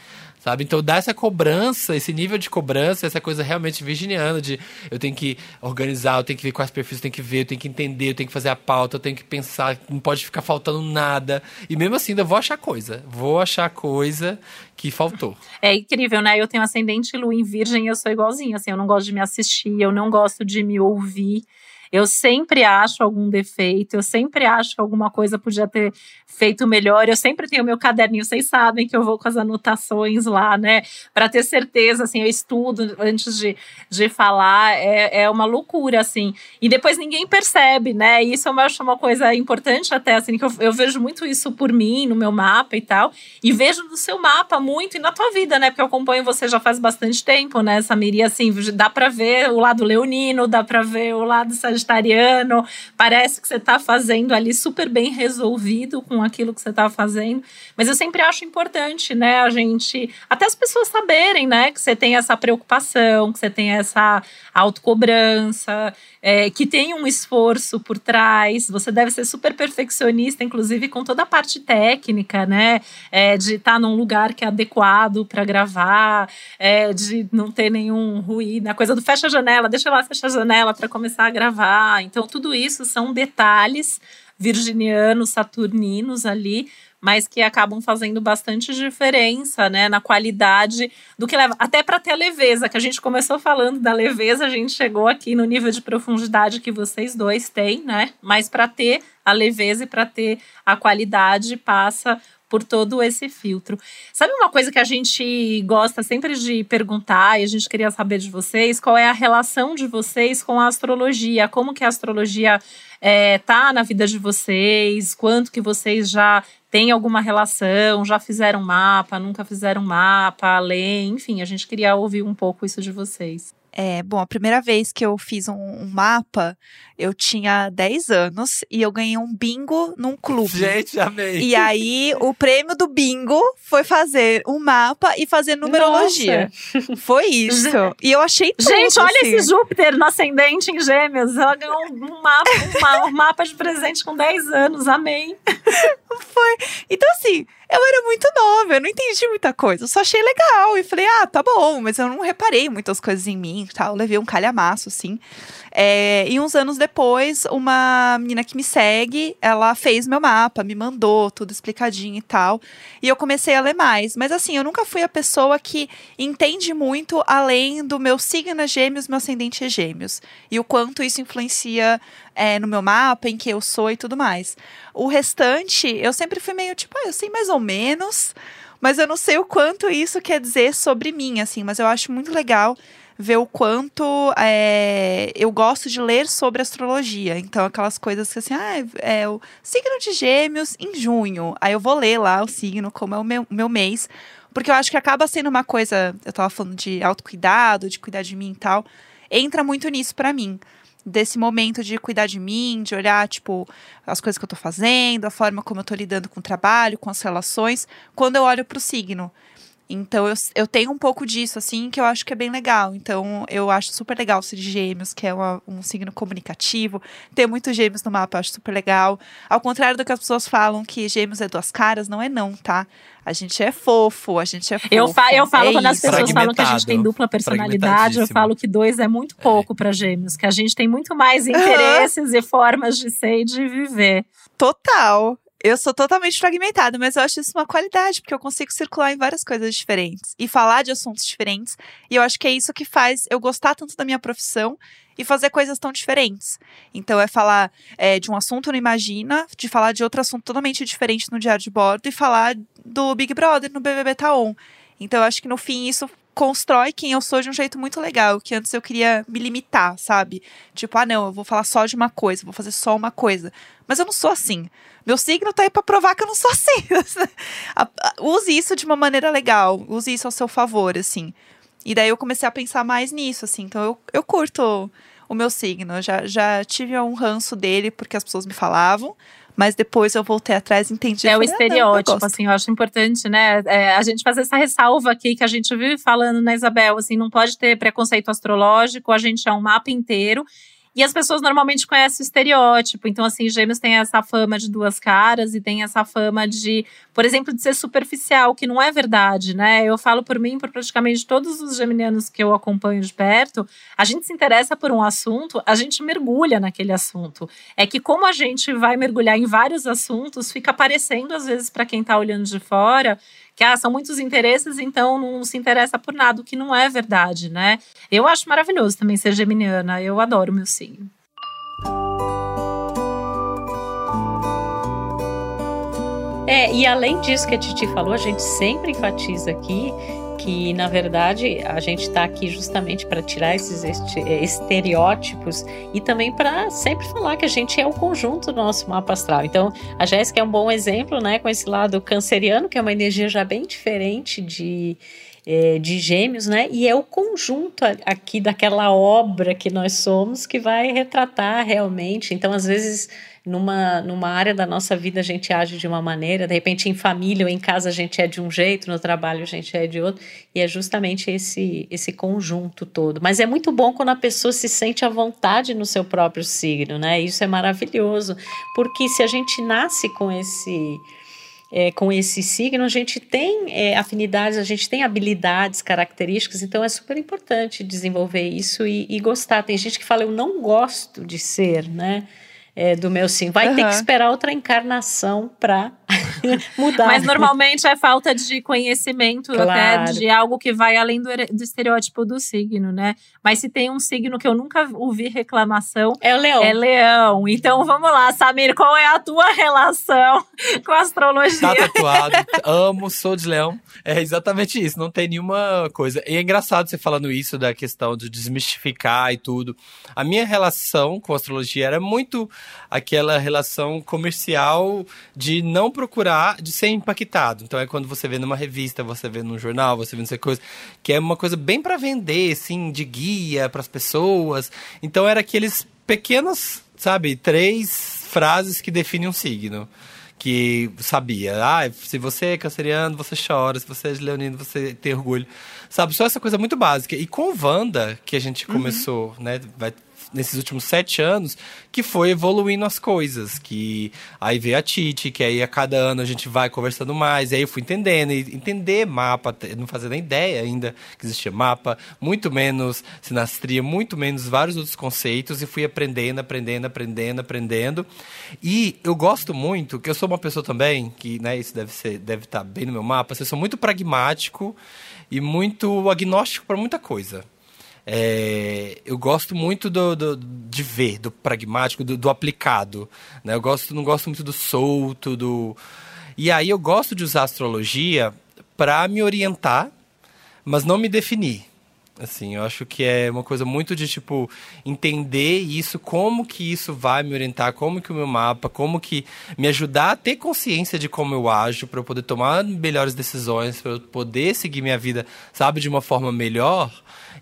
sabe? Então dá essa cobrança, esse nível de cobrança, essa coisa realmente virginiana de eu tenho que organizar, eu tenho que ver quais perfis eu tenho que ver, eu tenho que entender, eu tenho que fazer a pauta, eu tenho que pensar, não pode ficar faltando nada. E mesmo assim, ainda vou achar coisa. Vou achar coisa que faltou. É incrível, né? Eu tenho ascendente lua em virgem, eu sou igualzinho, assim, eu não gosto de me assistir, eu não gosto de me ouvir. Eu sempre acho algum defeito, eu sempre acho que alguma coisa podia ter feito melhor. Eu sempre tenho meu caderninho, vocês sabem que eu vou com as anotações lá, né? Para ter certeza, assim, eu estudo antes de, de falar, é, é uma loucura, assim. E depois ninguém percebe, né? E isso eu acho uma coisa importante até, assim, que eu, eu vejo muito isso por mim, no meu mapa e tal. E vejo no seu mapa muito e na tua vida, né? Porque eu acompanho você já faz bastante tempo, né, Samir? E assim, dá para ver o lado leonino, dá para ver o lado sagitariano. Parece que você tá fazendo ali super bem resolvido com aquilo que você está fazendo. Mas eu sempre acho importante, né, a gente, até as pessoas saberem, né, que você tem essa preocupação, que você tem essa autocobrança, é, que tem um esforço por trás. Você deve ser super perfeccionista, inclusive com toda a parte técnica, né, é, de estar tá num lugar que é adequado para gravar, é, de não ter nenhum ruído, a coisa do fecha a janela, deixa lá fechar a janela para começar a gravar. Então, tudo isso são detalhes virginianos, saturninos ali, mas que acabam fazendo bastante diferença, né, na qualidade do que leva. Até para ter a leveza, que a gente começou falando da leveza, a gente chegou aqui no nível de profundidade que vocês dois têm, né? Mas para ter a leveza e para ter a qualidade passa por todo esse filtro. Sabe uma coisa que a gente gosta sempre de perguntar e a gente queria saber de vocês, qual é a relação de vocês com a astrologia? Como que a astrologia é, tá na vida de vocês? Quanto que vocês já têm alguma relação? Já fizeram mapa? Nunca fizeram mapa? Além? Enfim, a gente queria ouvir um pouco isso de vocês. É, bom, a primeira vez que eu fiz um, um, mapa, eu tinha 10 anos e eu ganhei um bingo num clube. Gente, amei. E aí, o prêmio do bingo foi fazer um mapa e fazer numerologia. Nossa. Foi isso. E eu achei tudo, Gente, olha assim. esse Júpiter no ascendente em gêmeos. Ela ganhou um mapa, um, um mapa de presente com 10 anos. Amei. Foi. Então, assim, eu era muito nova, eu não entendi muita coisa. Eu só achei legal. E falei, ah, tá bom, mas eu não reparei muitas coisas em mim tal. Eu levei um calhamaço, assim. É, e uns anos depois, uma menina que me segue, ela fez meu mapa, me mandou tudo explicadinho e tal. E eu comecei a ler mais. Mas assim, eu nunca fui a pessoa que entende muito além do meu signo é gêmeos, meu ascendente é gêmeos. E o quanto isso influencia é, no meu mapa, em que eu sou e tudo mais. O restante, eu sempre fui meio tipo, ah, eu sei mais ou menos, mas eu não sei o quanto isso quer dizer sobre mim, assim. Mas eu acho muito legal ver o quanto é, eu gosto de ler sobre astrologia. Então, aquelas coisas que assim, ah, é o signo de gêmeos em junho. Aí eu vou ler lá o signo, como é o meu, meu mês. Porque eu acho que acaba sendo uma coisa, eu tava falando de autocuidado, de cuidar de mim e tal. Entra muito nisso para mim desse momento de cuidar de mim, de olhar, tipo, as coisas que eu tô fazendo, a forma como eu tô lidando com o trabalho, com as relações, quando eu olho pro signo. Então eu, eu tenho um pouco disso, assim, que eu acho que é bem legal. Então eu acho super legal ser de gêmeos, que é uma, um signo comunicativo. Ter muitos gêmeos no mapa eu acho super legal. Ao contrário do que as pessoas falam que gêmeos é duas caras, não é não, tá? A gente é fofo, a gente é fofo. Eu, fa eu falo é quando as pessoas falam que a gente tem dupla personalidade, eu falo que dois é muito pouco é. para gêmeos, que a gente tem muito mais interesses uhum. e formas de ser e de viver. Total. Eu sou totalmente fragmentada, mas eu acho isso uma qualidade, porque eu consigo circular em várias coisas diferentes e falar de assuntos diferentes. E eu acho que é isso que faz eu gostar tanto da minha profissão e fazer coisas tão diferentes. Então, é falar é, de um assunto no Imagina, de falar de outro assunto totalmente diferente no Diário de Bordo e falar do Big Brother no BBB Taon. Então, eu acho que no fim isso constrói quem eu sou de um jeito muito legal, que antes eu queria me limitar, sabe? Tipo, ah, não, eu vou falar só de uma coisa, vou fazer só uma coisa. Mas eu não sou assim. Meu signo tá aí pra provar que eu não sou assim. use isso de uma maneira legal, use isso ao seu favor, assim. E daí eu comecei a pensar mais nisso, assim. Então eu, eu curto o meu signo. Já, já tive um ranço dele porque as pessoas me falavam. Mas depois eu voltei atrás e entendi. É o estereótipo, ah, não, assim, eu acho importante, né? É, a gente fazer essa ressalva aqui que a gente vive falando na Isabel, assim, não pode ter preconceito astrológico, a gente é um mapa inteiro. E as pessoas normalmente conhecem o estereótipo. Então, assim, gêmeos tem essa fama de duas caras e tem essa fama de, por exemplo, de ser superficial, que não é verdade, né? Eu falo por mim, por praticamente todos os geminianos que eu acompanho de perto, a gente se interessa por um assunto, a gente mergulha naquele assunto. É que como a gente vai mergulhar em vários assuntos, fica aparecendo às vezes para quem está olhando de fora que ah, são muitos interesses, então não se interessa por nada, o que não é verdade, né? Eu acho maravilhoso também ser geminiana, eu adoro meu signo. É, e além disso que a Titi falou, a gente sempre enfatiza aqui que na verdade a gente está aqui justamente para tirar esses estereótipos e também para sempre falar que a gente é o conjunto do nosso mapa astral. Então, a Jéssica é um bom exemplo, né, com esse lado canceriano, que é uma energia já bem diferente de é, de gêmeos, né? E é o conjunto aqui daquela obra que nós somos que vai retratar realmente. Então, às vezes, numa, numa área da nossa vida a gente age de uma maneira, de repente em família ou em casa a gente é de um jeito, no trabalho a gente é de outro, e é justamente esse, esse conjunto todo. Mas é muito bom quando a pessoa se sente à vontade no seu próprio signo, né? Isso é maravilhoso, porque se a gente nasce com esse é, com esse signo, a gente tem é, afinidades, a gente tem habilidades, características, então é super importante desenvolver isso e, e, gostar. Tem gente que fala, eu não gosto de ser, né? É, do meu sim. Vai uhum. ter que esperar outra encarnação para mudar. Mas normalmente é falta de conhecimento claro. até de algo que vai além do, do, estereótipo do signo, né? Mas se tem um signo que eu nunca ouvi reclamação, é o leão. É leão. Então vamos lá, Samir, qual é a tua relação com a astrologia? Tá tatuado. Amo, sou de leão. É exatamente isso, não tem nenhuma coisa. E é engraçado você falando isso da questão de desmistificar e tudo. A minha relação com a astrologia era muito aquela relação comercial de não procurar procurar de ser impactado. Então é quando você vê numa revista, você vê num jornal, você vê não sei coisa, que é uma coisa bem para vender, assim, de guia para as pessoas. Então era aqueles pequenos, sabe, três frases que definem um signo que sabia. Ah, se você é canceriano, você chora. Se você é leonino, você tem orgulho. Sabe, só essa coisa muito básica. E com Wanda, que a gente uhum. começou, uhum. né? Vai nesses últimos sete anos que foi evoluindo as coisas. Que aí veio a Titi, que aí a cada ano a gente vai conversando mais. E aí eu fui entendendo, e entender mapa, não fazia nem ideia ainda que existia mapa, muito menos sinastria, muito menos vários outros conceitos, e fui aprendendo, aprendendo, aprendendo, aprendendo. E eu gosto muito, que eu sou uma pessoa também, que né, isso deve ser, deve estar bem no meu mapa, assim, eu sou muito pragmático e muito agnóstico para muita coisa. É, eu gosto muito do, do, de ver, do pragmático, do, do aplicado. Né? Eu gosto, não gosto muito do solto, do. E aí eu gosto de usar a astrologia para me orientar, mas não me definir. Assim, eu acho que é uma coisa muito de tipo entender isso, como que isso vai me orientar, como que o meu mapa, como que me ajudar a ter consciência de como eu ajo para eu poder tomar melhores decisões, para eu poder seguir minha vida, sabe, de uma forma melhor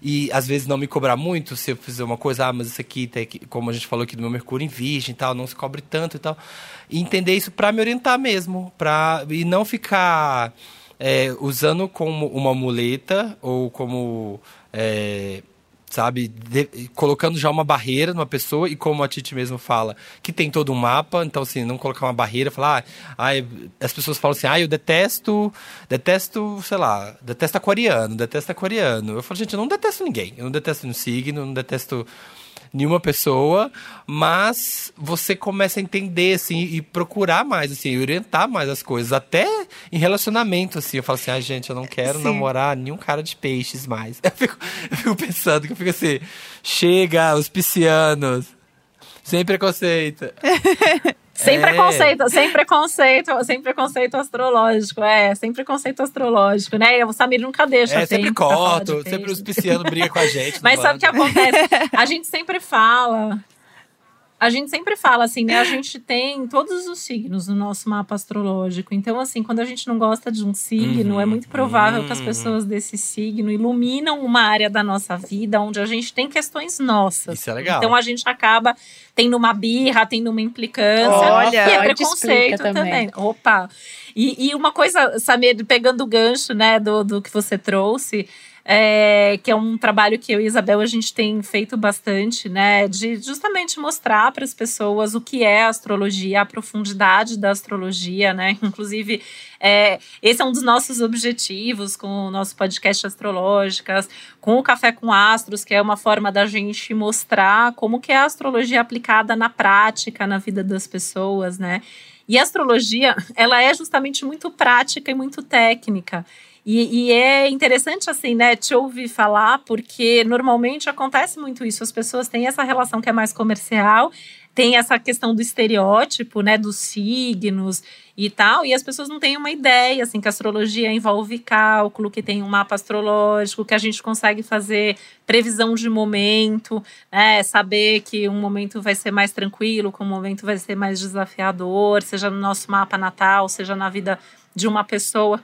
e às vezes não me cobrar muito se eu fizer uma coisa, ah, mas isso aqui, tem que, como a gente falou aqui do meu Mercúrio em Virgem e tal, não se cobre tanto e tal. E entender isso para me orientar mesmo, pra, e não ficar é, usando como uma muleta ou como. É, sabe? De, colocando já uma barreira numa pessoa e como a Titi mesmo fala, que tem todo um mapa, então assim, não colocar uma barreira, falar, ah, as pessoas falam assim, ah, eu detesto, detesto, sei lá, detesto aquariano, detesto aquariano. Eu falo, gente, eu não detesto ninguém, eu não detesto um signo, não detesto nenhuma pessoa, mas você começa a entender, assim, e procurar mais, assim, orientar mais as coisas, até em relacionamento, assim, eu falo assim, ah, gente, eu não quero Sim. namorar nenhum cara de peixes mais. Eu fico, eu fico pensando, que eu fico assim, chega, os piscianos, sem preconceito. Sem é. preconceito, sem preconceito, sem preconceito astrológico, é, sem preconceito astrológico, né? O Samir nunca deixa. É, sempre corto, sempre os piscianos brigam com a gente. Mas sabe o que acontece? A gente sempre fala a gente sempre fala assim, né? A gente tem todos os signos no nosso mapa astrológico. Então, assim, quando a gente não gosta de um signo, uhum, é muito provável uhum. que as uhum. pessoas desse signo iluminam uma área da nossa vida onde a gente tem questões nossas. Isso é legal. Então a gente acaba tendo uma birra, tendo uma implicância. Olha, e é preconceito também. também. Opa! E, e uma coisa, Samir, pegando o gancho, né, do, do que você trouxe é, que é um trabalho que eu e Isabel a gente tem feito bastante, né? De justamente mostrar para as pessoas o que é a astrologia, a profundidade da astrologia, né? Inclusive, é, esse é um dos nossos objetivos com o nosso podcast Astrológicas, com o Café com Astros, que é uma forma da gente mostrar como que é a astrologia aplicada na prática, na vida das pessoas, né? E a astrologia, ela é justamente muito prática e muito técnica. E, e, é interessante, assim, né, te ouvir falar, porque normalmente acontece muito isso. As pessoas têm essa relação que é mais comercial, tem essa questão do estereótipo, né, dos signos e tal, e as pessoas não têm uma ideia, assim, que a astrologia envolve cálculo, que tem um mapa astrológico, que a gente consegue fazer previsão de momento, né, saber que um momento vai ser mais tranquilo, que um momento vai ser mais desafiador, seja no nosso mapa natal, seja na vida de uma pessoa.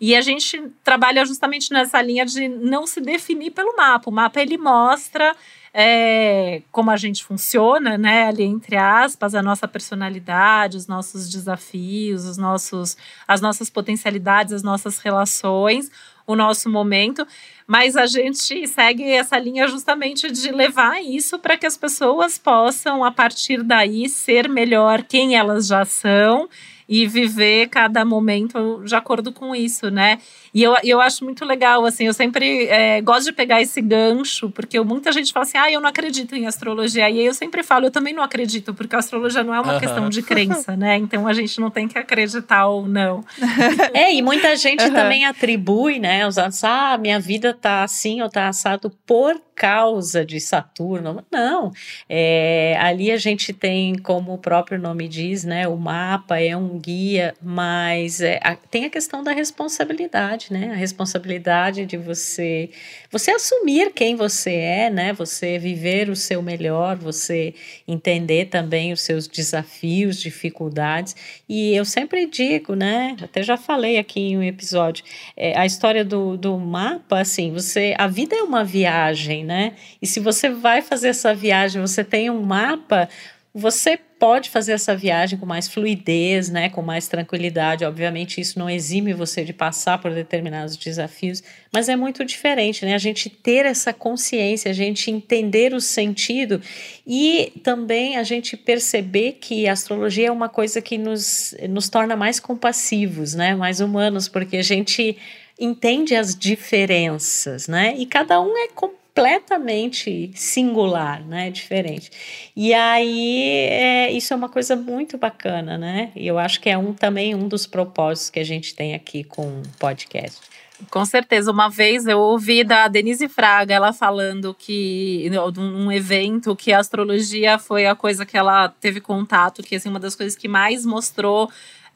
E a gente trabalha justamente nessa linha de não se definir pelo mapa. O mapa ele mostra é, como a gente funciona, né? Ali entre aspas, a nossa personalidade, os nossos desafios, os nossos, as nossas potencialidades, as nossas relações, o nosso momento. Mas a gente segue essa linha justamente de levar isso para que as pessoas possam, a partir daí, ser melhor quem elas já são e viver cada momento de acordo com isso, né? E eu, eu acho muito legal, assim, eu sempre é, gosto de pegar esse gancho, porque muita gente fala assim, ah, eu não acredito em astrologia. E aí eu sempre falo, eu também não acredito, porque a astrologia não é uma questão de crença, né? Então a gente não tem que acreditar ou não. é, e muita gente também atribui, né, os anos, ah, minha vida tá assim ou tá assado por causa de Saturno. Não. É, ali a gente tem, como o próprio nome diz, né? O mapa é um guia, mas é, a, tem a questão da responsabilidade, né? A responsabilidade de você, você assumir quem você é, né? Você viver o seu melhor, você entender também os seus desafios, dificuldades. E eu sempre digo, né? Até já falei aqui em um episódio, é, a história do, do mapa, assim, você, a vida é uma viagem, né? E se você vai fazer essa viagem, você tem um mapa, você pode fazer essa viagem com mais fluidez, né, com mais tranquilidade. Obviamente, isso não exime você de passar por determinados desafios, mas é muito diferente, né? A gente ter essa consciência, a gente entender o sentido e também a gente perceber que a astrologia é uma coisa que nos, nos torna mais compassivos, né, mais humanos, porque a gente entende as diferenças, né? E cada um é completamente singular, né? Diferente. E aí, é, isso é uma coisa muito bacana, né? E eu acho que é um também um dos propósitos que a gente tem aqui com o podcast. Com certeza. Uma vez eu ouvi da Denise Fraga, ela falando que num evento que a astrologia foi a coisa que ela teve contato, que assim, uma das coisas que mais mostrou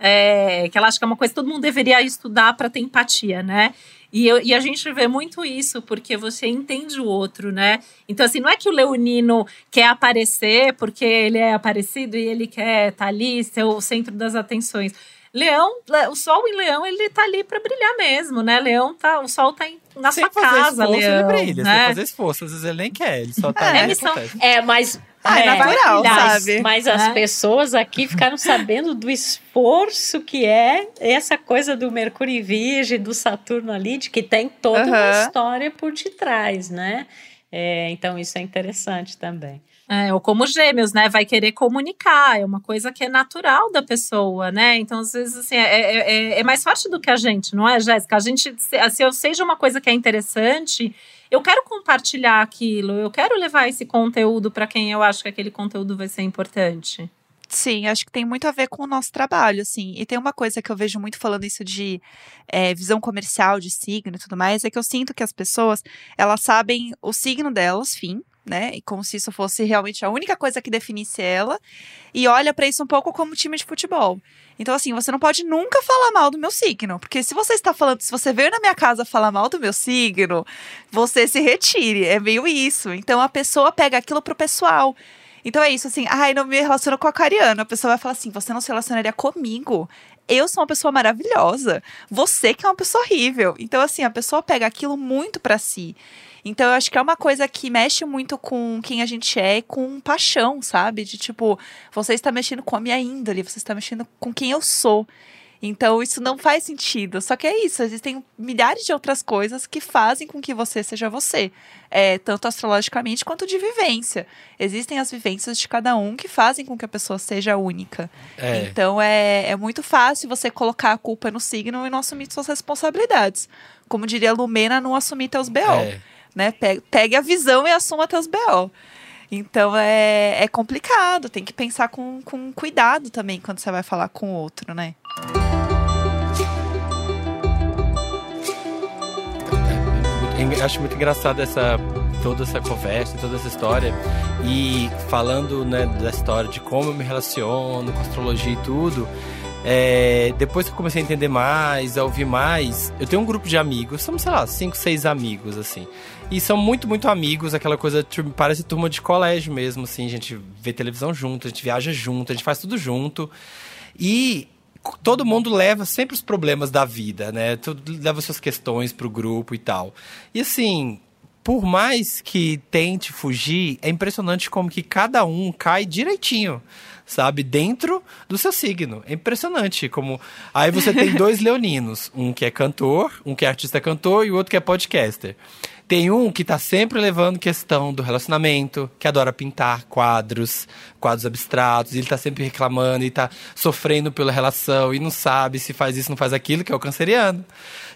é, que ela acha que é uma coisa que todo mundo deveria estudar para ter empatia, né? E, eu, e, a gente vê muito isso, porque você entende o outro, né? Então, assim, não é que o leonino quer aparecer porque ele é aparecido e ele quer estar tá ali, ser o centro das atenções. Leão, o sol em leão, ele tá ali para brilhar mesmo, né? Leão tá, o sol tá em, na sem sua casa, esforço, leão. Ele brilha, né? sem fazer esforço, às vezes ele nem quer, ele só tá É, ali, missão-. É, mas Ah, é natural, mas, sabe? Mas as É. pessoas aqui ficaram sabendo do esforço que é essa coisa do Mercúrio em Virgem, do Saturno ali, de que tem toda uma Aham. história por detrás, né? É, então isso é interessante também. É, ou como gêmeos, né? Vai querer comunicar, é uma coisa que é natural da pessoa, né? Então, às vezes, assim, é, é, é- é mais forte do que a gente, não é, Jéssica? A gente, se, se eu seja uma coisa que é interessante, eu quero compartilhar aquilo, eu quero levar esse conteúdo para quem eu acho que aquele conteúdo vai ser importante. Sim, acho que tem muito a ver com o nosso trabalho, assim. E tem uma coisa que eu vejo muito falando isso de é, visão comercial, de signo e tudo mais, é que eu sinto que as pessoas, elas sabem o signo delas, fim, né? E como se isso fosse realmente a única coisa que definisse ela. E olha pra isso um pouco como time de futebol. Então, assim, você não pode nunca falar mal do meu signo. Porque se você está falando, se você veio na minha casa falar mal do meu signo, você se retire. É meio isso. Então a pessoa pega aquilo pro pessoal. Então é isso, assim, ai, não me relaciono com a aquariano. A pessoa vai falar assim: você não se relacionaria comigo. Eu sou uma pessoa maravilhosa. Você que é uma pessoa horrível. Então, assim, a pessoa pega aquilo muito pra si. Então, eu acho que é uma coisa que mexe muito com quem a gente é e com paixão, sabe? De tipo, você está mexendo com a minha índole, você está mexendo com quem eu sou. Então, isso não faz sentido. Só que é isso, existem milhares de outras coisas que fazem com que você seja você. É, tanto astrologicamente quanto de vivência. Existem as vivências de cada um que fazem com que a pessoa seja única. É. Então é, é muito fácil você colocar a culpa no signo e não assumir suas responsabilidades. Como diria Lumena, não assumir teus BO. É. Né? Pegue, a visão e assuma teus BO. Então é, é complicado, tem que pensar com, com cuidado também quando você vai falar com o outro, né? É, eu acho muito engraçado essa toda essa conversa, toda essa história e falando né, da história de como eu me relaciono com astrologia e tudo. é, depois que eu comecei a entender mais, a ouvir mais, eu tenho um grupo de amigos, somos, sei lá, cinco, seis amigos, assim. E são muito, muito amigos, aquela coisa, parece turma de colégio mesmo, assim. A gente vê televisão junto, a gente viaja junto, a gente faz tudo junto. E todo mundo leva sempre os problemas da vida, né? Tudo leva suas questões pro grupo e tal. E assim, por mais que tente fugir, é impressionante como que cada um cai direitinho, sabe? Dentro do seu signo. É impressionante como aí você tem dois leoninos, um que é cantor, um que é artista cantor e o outro que é podcaster. Tem um que tá sempre levando questão do relacionamento, que adora pintar quadros, quadros abstratos, e ele tá sempre reclamando e tá sofrendo pela relação e não sabe se faz isso, não faz aquilo, que é o canceriano.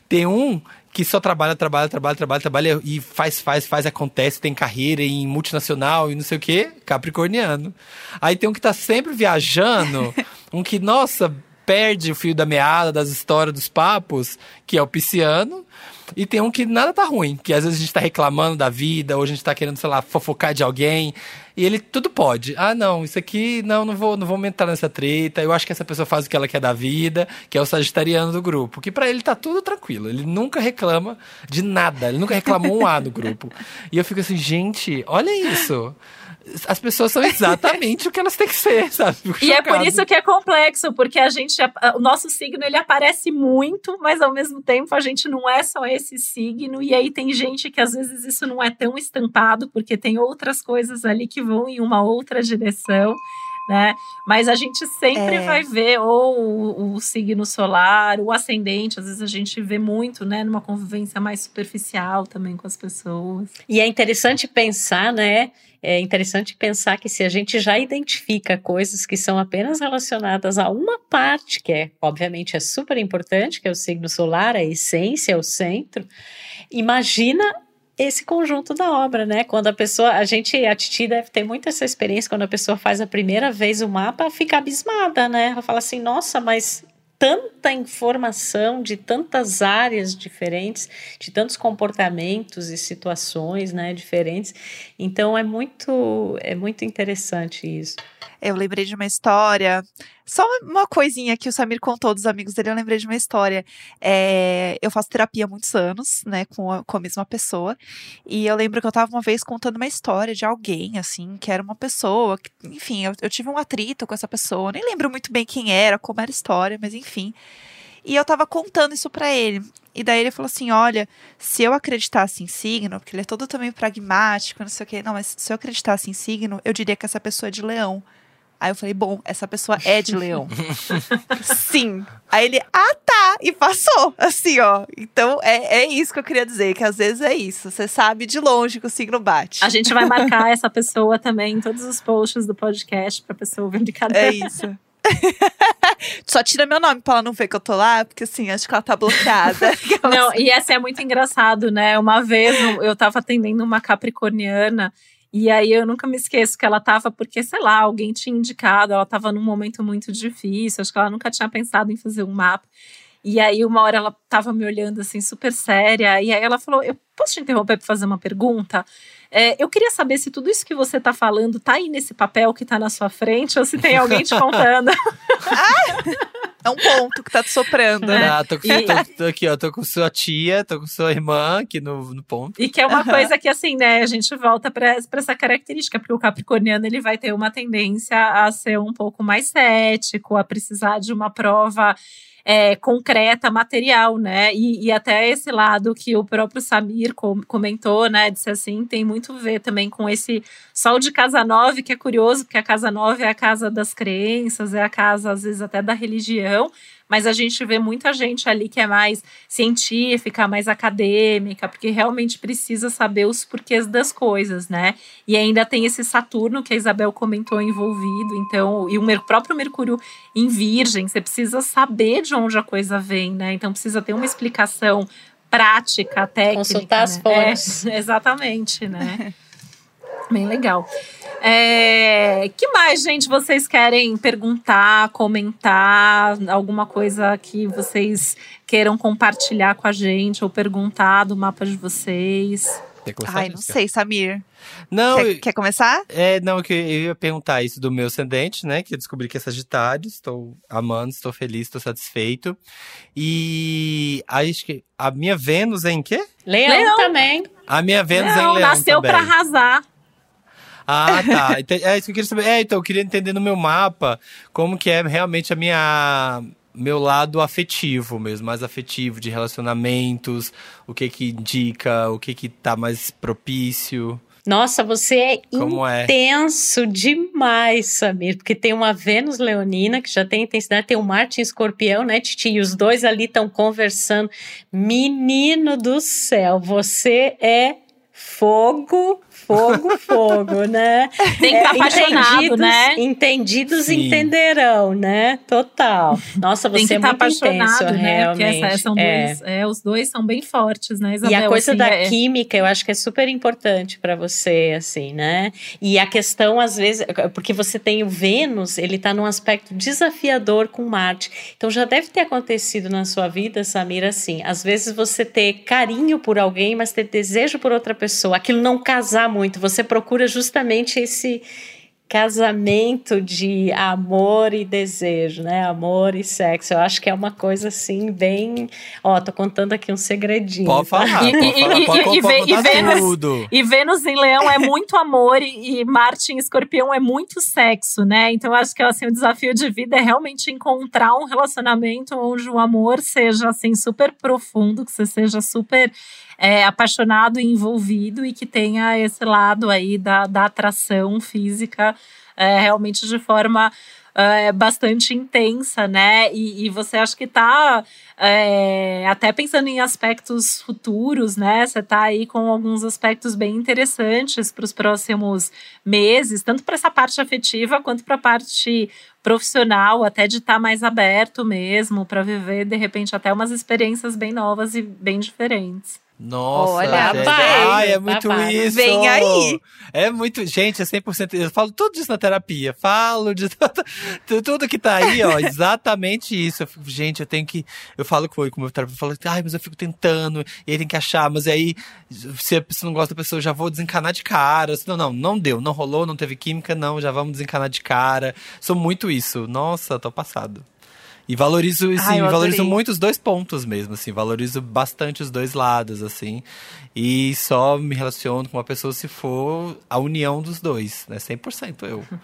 Tem um que só trabalha, trabalha, trabalha, trabalha, trabalha e faz, faz, faz, acontece, tem carreira em multinacional e não sei o quê, capricorniano. Aí tem um que tá sempre viajando, um que, nossa, perde o fio da meada das histórias dos papos, que é o pisciano. E tem um que nada tá ruim, que às vezes a gente tá reclamando da vida, ou a gente tá querendo, sei lá, fofocar de alguém. E ele tudo pode. Ah, não, isso aqui, não, não vou, não vou entrar nessa treta. Eu acho que essa pessoa faz o que ela quer da vida, que é o sagitariano do grupo. Que para ele tá tudo tranquilo. Ele nunca reclama de nada. Ele nunca reclamou um A no grupo. E eu fico assim, gente, olha isso as pessoas são exatamente o que elas têm que ser, sabe? e é por isso que é complexo, porque a gente, o nosso signo ele aparece muito, mas ao mesmo tempo a gente não é só esse signo. E aí tem gente que às vezes isso não é tão estampado, porque tem outras coisas ali que vão em uma outra direção. Né? Mas a gente sempre é. vai ver ou o, o, signo solar, o ascendente, às vezes a gente vê muito, né, numa convivência mais superficial também com as pessoas. E é interessante pensar, né, é interessante pensar que se a gente já identifica coisas que são apenas relacionadas a uma parte, que é, obviamente, é super importante, que é o signo solar, a essência, o centro, imagina esse conjunto da obra, né? Quando a pessoa, a gente, a Titi deve ter muito essa experiência, quando a pessoa faz a primeira vez o mapa, fica abismada, né? Ela fala assim, nossa, mas tanta informação de tantas áreas diferentes, de tantos comportamentos e situações, né, diferentes. Então é muito é muito interessante isso. Eu lembrei de uma história, só uma coisinha que o Samir contou dos amigos dele, eu lembrei de uma história. É, eu faço terapia há muitos anos, né, com a, com a mesma pessoa, e eu lembro que eu estava uma vez contando uma história de alguém, assim, que era uma pessoa, que, enfim, eu, eu tive um atrito com essa pessoa, nem lembro muito bem quem era, como era a história, mas enfim. E eu tava contando isso para ele. E daí ele falou assim: olha, se eu acreditasse em signo, porque ele é todo também pragmático, não sei o quê. Não, mas se eu acreditasse em signo, eu diria que essa pessoa é de leão. Aí eu falei, bom, essa pessoa é de leão. Sim. Aí ele, ah, tá. E passou. Assim, ó. Então é, é isso que eu queria dizer, que às vezes é isso. Você sabe de longe que o signo bate. A gente vai marcar essa pessoa também em todos os posts do podcast pra pessoa ouvir de cada É isso. Só tira meu nome pra ela não ver que eu tô lá, porque assim, acho que ela tá bloqueada. não, e essa é muito engraçado, né? Uma vez eu tava atendendo uma capricorniana e aí eu nunca me esqueço que ela tava, porque, sei lá, alguém tinha indicado, ela tava num momento muito difícil, acho que ela nunca tinha pensado em fazer um mapa. E aí, uma hora ela tava me olhando assim, super séria, e aí ela falou: Eu posso te interromper para fazer uma pergunta? É, eu queria saber se tudo isso que você tá falando tá aí nesse papel que tá na sua frente, ou se tem alguém te contando. ah! É um ponto que tá te soprando, né? Ah, tô, com, e... tô, tô, aqui, ó, tô com sua tia, tô com sua irmã aqui no, no ponto. E que é uma uhum. coisa que, assim, né, a gente volta para essa característica, porque o capricorniano, ele vai ter uma tendência a ser um pouco mais cético, a precisar de uma prova é, concreta, material, né? E, e, até esse lado que o próprio Samir comentou, né? Disse assim, tem muito a ver também com esse sol de casa nove, que é curioso, porque a casa nove é a casa das crenças, é a casa, às vezes, até da religião, mas a gente vê muita gente ali que é mais científica, mais acadêmica, porque realmente precisa saber os porquês das coisas, né? E ainda tem esse Saturno que a Isabel comentou envolvido, então, e o próprio Mercúrio em Virgem, você precisa saber de onde a coisa vem, né? Então precisa ter uma explicação prática, técnica. Consultar as né? fontes. É, exatamente, né? Bem legal. É, que mais, gente, vocês querem perguntar, comentar, alguma coisa que vocês queiram compartilhar com a gente ou perguntar do mapa de vocês? Ai, não sei, Samir. Não, quer, quer, começar? É, não, que eu ia perguntar isso do meu ascendente, né? Que eu descobri que é Sagitário, estou amando, estou feliz, estou satisfeito. E acho que a minha Vênus é em quê? Leão, Leão. também. A minha Vênus não, é em Leão nasceu também. para arrasar. Ah, tá. É isso que eu queria saber. É, então, eu queria entender no meu mapa como que é realmente a minha meu lado afetivo mesmo, mais afetivo de relacionamentos, o que que indica, o que que tá mais propício. Nossa, você é Como é? intenso é? demais, Samir, porque tem uma Vênus Leonina que já tem intensidade, tem um Marte em Escorpião, né, Titi? E os dois ali estão conversando. Menino do céu, você é fogo, fogo, fogo, né? Tem que estar tá é, apaixonado, entendidos, né? Entendidos Sim. entenderão, né? Total. Nossa, você Tem que é tá muito apaixonado, intenso, né? realmente. Essa, são é. Dois, é, os dois são bem fortes, né, Isabel? E a coisa assim, da é... química, eu acho que é super importante para você, assim, né? E a questão, às vezes, porque você tem o Vênus, ele tá num aspecto desafiador com Marte. Então já deve ter acontecido na sua vida, Samira, assim, às vezes você ter carinho por alguém, mas ter desejo por outra pessoa, aquilo não casar muito. Você procura justamente esse casamento de amor e desejo, né? Amor e sexo. Eu acho que é uma coisa assim bem, ó, tô contando aqui um segredinho. Pode tá? falar, pode falar, pode, pode, pode e, Vênus, tudo. E Vênus em Leão é muito amor e, e Marte em Escorpião é muito sexo, né? Então eu acho que assim o desafio de vida é realmente encontrar um relacionamento onde o amor seja assim super profundo, que você seja super é, apaixonado e envolvido e que tenha esse lado aí da, da atração física é, realmente de forma é, bastante intensa, né? E, e, você acha que está é, até pensando em aspectos futuros, né? Você está aí com alguns aspectos bem interessantes para os próximos meses, tanto para essa parte afetiva quanto para a parte profissional, até de estar tá mais aberto mesmo, para viver, de repente, até umas experiências bem novas e bem diferentes. Nossa, Olha, gente. Ai, é muito isso. Vem aí. É muito, gente, é 100%. Eu falo tudo isso na terapia. Falo de tudo, tudo que tá aí, ó, exatamente isso. Eu fico, gente, eu tenho que eu falo com, com o meu terapeuta, eu falo, ai, mas eu fico tentando, e aí tem que achar, mas aí se a pessoa não gosta da pessoa, eu já vou desencanar de cara. Não, não, não deu, não rolou, não teve química, não, já vamos desencanar de cara. Sou muito isso. Nossa, tô passado. E valorizo, sim, valorizo muito os dois pontos mesmo, assim, valorizo bastante os dois lados, assim. E só me relaciono com uma pessoa se for a união dos dois, né? 100% eu.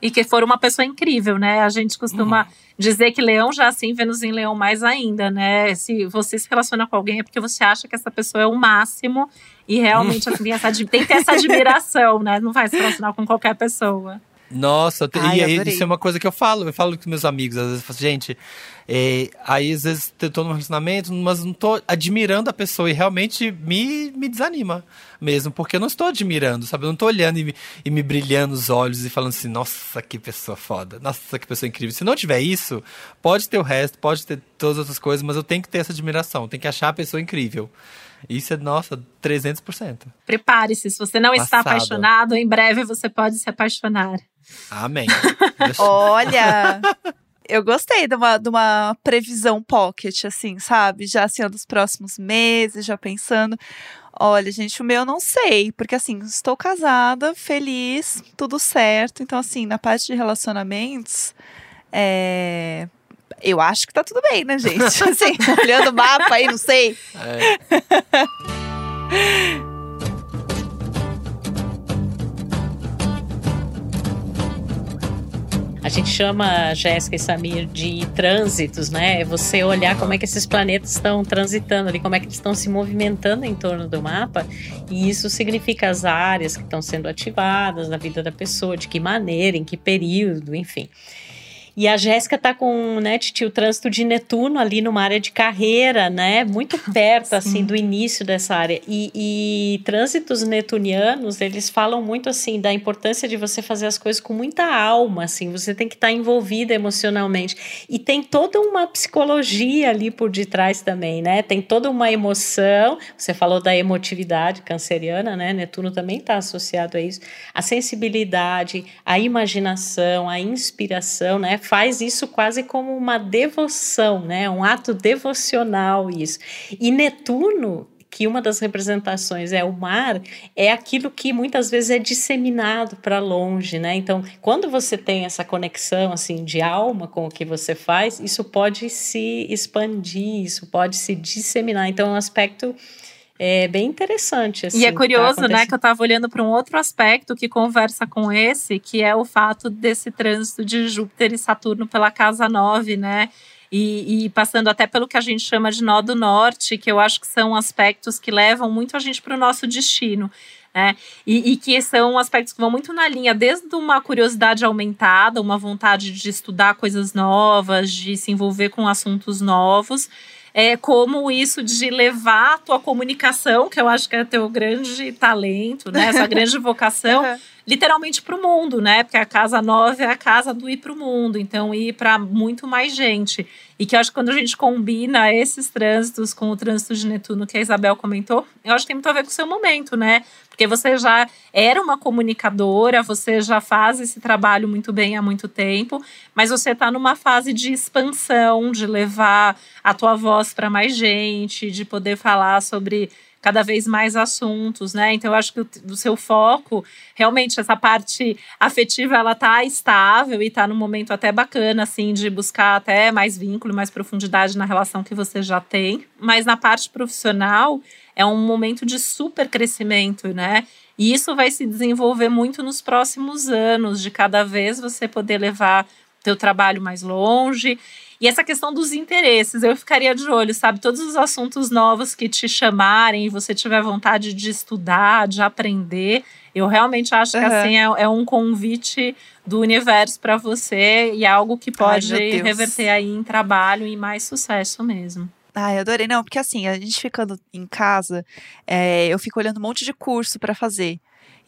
E que for uma pessoa incrível, né? A gente costuma uhum. dizer que leão já assim, Vênus em leão mais ainda, né? Se você se relaciona com alguém é porque você acha que essa pessoa é o máximo e realmente assim, tem, essa, tem que ter essa admiração, né? Não vai se relacionar com qualquer pessoa. Nossa, Ai, e isso é uma coisa que eu falo, eu falo com meus amigos, às vezes eu falo, gente, é, aí às vezes eu tô num relacionamento, mas não tô admirando a pessoa e realmente me, me desanima mesmo, porque eu não estou admirando, sabe? Eu não tô olhando e me, e me brilhando os olhos e falando assim, nossa, que pessoa foda, nossa, que pessoa incrível. Se não tiver isso, pode ter o resto, pode ter todas as outras coisas, mas eu tenho que ter essa admiração, tenho que achar a pessoa incrível. Isso é, nossa, 300%. Prepare-se, se você não Passado. está apaixonado, em breve você pode se apaixonar. Amém. Olha, eu gostei de uma, de uma previsão pocket, assim, sabe? Já assim, dos próximos meses, já pensando. Olha, gente, o meu eu não sei, porque assim, estou casada, feliz, tudo certo. Então, assim, na parte de relacionamentos, é... eu acho que tá tudo bem, né, gente? Assim, olhando o mapa aí, não sei. É. A gente chama, Jéssica e Samir, de trânsitos, né? É você olhar como é que esses planetas estão transitando ali, como é que eles estão se movimentando em torno do mapa. E isso significa as áreas que estão sendo ativadas na vida da pessoa, de que maneira, em que período, enfim. E a Jéssica tá com, né, Titi, o trânsito de Netuno ali numa área de carreira, né? Muito perto, assim, do início dessa área. E, e, trânsitos netunianos, eles falam muito, assim, da importância de você fazer as coisas com muita alma, assim. Você tem que estar tá envolvida emocionalmente. E tem toda uma psicologia ali por detrás também, né? Tem toda uma emoção. Você falou da emotividade canceriana, né? Netuno também está associado a isso. A sensibilidade, a imaginação, a inspiração, né? Faz isso quase como uma devoção, né? Um ato devocional isso. E Netuno que uma das representações é o mar, é aquilo que muitas vezes é disseminado para longe, né? Então, quando você tem essa conexão assim de alma com o que você faz, isso pode se expandir, isso pode se disseminar. Então, é um aspecto é bem interessante. Assim, e é assim, curioso, tá né, que eu estava olhando para um outro aspecto que conversa com esse, que é o fato desse trânsito de Júpiter e Saturno pela casa 9, né? E, e, passando até pelo que a gente chama de nó do norte, que eu acho que são aspectos que levam muito a gente para o nosso destino. Né? E, e, que são aspectos que vão muito na linha, desde uma curiosidade aumentada, uma vontade de estudar coisas novas, de se envolver com assuntos novos, é, como isso de levar a tua comunicação, que eu acho que é teu grande talento, né? Essa grande vocação. Uhum literalmente para o mundo, né? Porque a casa nova é a casa do ir para o mundo, então ir para muito mais gente. E que eu acho que quando a gente combina esses trânsitos com o trânsito de Netuno que a Isabel comentou, eu acho que tem muito a ver com o seu momento, né? Porque você já era uma comunicadora, você já faz esse trabalho muito bem há muito tempo, mas você está numa fase de expansão, de levar a tua voz para mais gente, de poder falar sobre cada vez mais assuntos, né? Então eu acho que o, o seu foco, realmente essa parte afetiva, ela tá estável e tá num momento até bacana assim de buscar até mais vínculo, mais profundidade na relação que você já tem, mas na parte profissional é um momento de super crescimento, né? E isso vai se desenvolver muito nos próximos anos, de cada vez você poder levar teu trabalho mais longe e essa questão dos interesses, eu ficaria de olho, sabe? Todos os assuntos novos que te chamarem e você tiver vontade de estudar, de aprender, eu realmente acho uhum. que assim é, é, um convite do universo para você e é algo que pode Ai, reverter aí em trabalho e mais sucesso mesmo. Ai, adorei. Não, porque assim, a gente ficando em casa, é, eu fico olhando um monte de curso para fazer.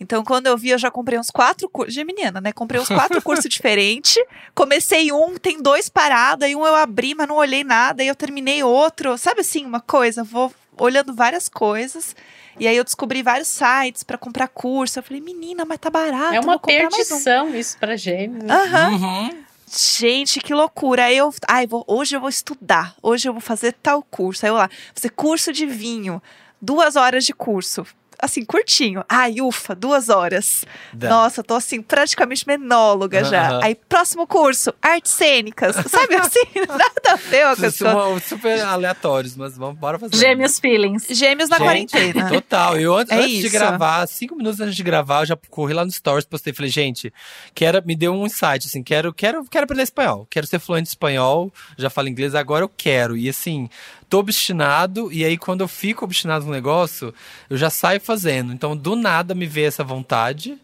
Então, quando eu vi, eu já comprei uns quatro cursos. Geminiana, né? Comprei uns quatro cursos diferentes. Comecei um, tem dois parados, aí um eu abri, mas não olhei nada, aí eu terminei outro. Sabe assim, uma coisa? Vou olhando várias coisas. E aí eu descobri vários sites para comprar curso. Eu falei, menina, mas tá barato. É uma perdição um. isso pra gêmeos. Aham. Uhum. Gente, que loucura. Aí eu, ai, vou, hoje eu vou estudar. Hoje eu vou fazer tal curso. Aí eu lá, fazer curso de vinho. Duas horas de curso assim, curtinho. Ai, ufa, duas horas. Dá. Nossa, tô assim, praticamente menóloga já. Aí, próximo curso, artes cênicas. Sabe assim? Nada a ver uma coisa. super aleatórios, mas vamos, bora fazer. Gêmeos feelings. Gêmeos na gente, quarentena. Total. Eu antes, é antes de gravar, cinco minutos antes de gravar, eu já corri lá no Stories, postei, falei, gente, quero, me deu um insight, assim, quero, quero, quero aprender espanhol. Quero ser fluente em espanhol, já falo inglês, agora eu quero. E assim, tô obstinado, e aí quando eu fico obstinado no negócio, eu já saio fazendo. Então, do nada me veio essa vontade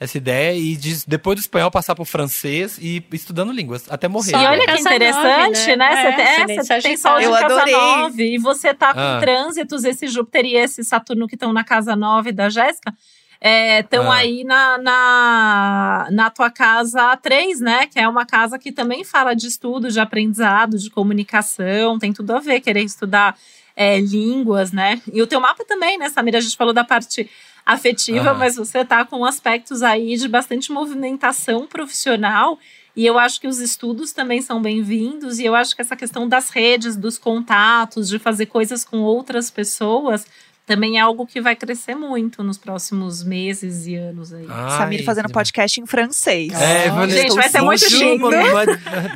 essa ideia e de, depois do espanhol passar para o francês e estudando línguas até morrer. E olha que interessante, 9, né? né? É, você, tem sol de casa 9 e você tá com ah. trânsitos, esse Júpiter e esse Saturno que estão na casa 9 da Jéssica estão é, ah. aí na, na, na tua casa 3, né? Que é uma casa que também fala de estudo, de aprendizado, de comunicação, tem tudo a ver, querer estudar é, línguas, né? E o teu mapa também, né, Samira? A gente falou da parte afetiva, ah. mas você tá com aspectos aí de bastante movimentação profissional. E eu acho que os estudos também são bem-vindos, e eu acho que essa questão das redes, dos contatos, de fazer coisas com outras pessoas, também é algo que vai crescer muito nos próximos meses e anos aí. Ai, Samir fazendo podcast em francês. É, oh, gente, vai ser muito chique.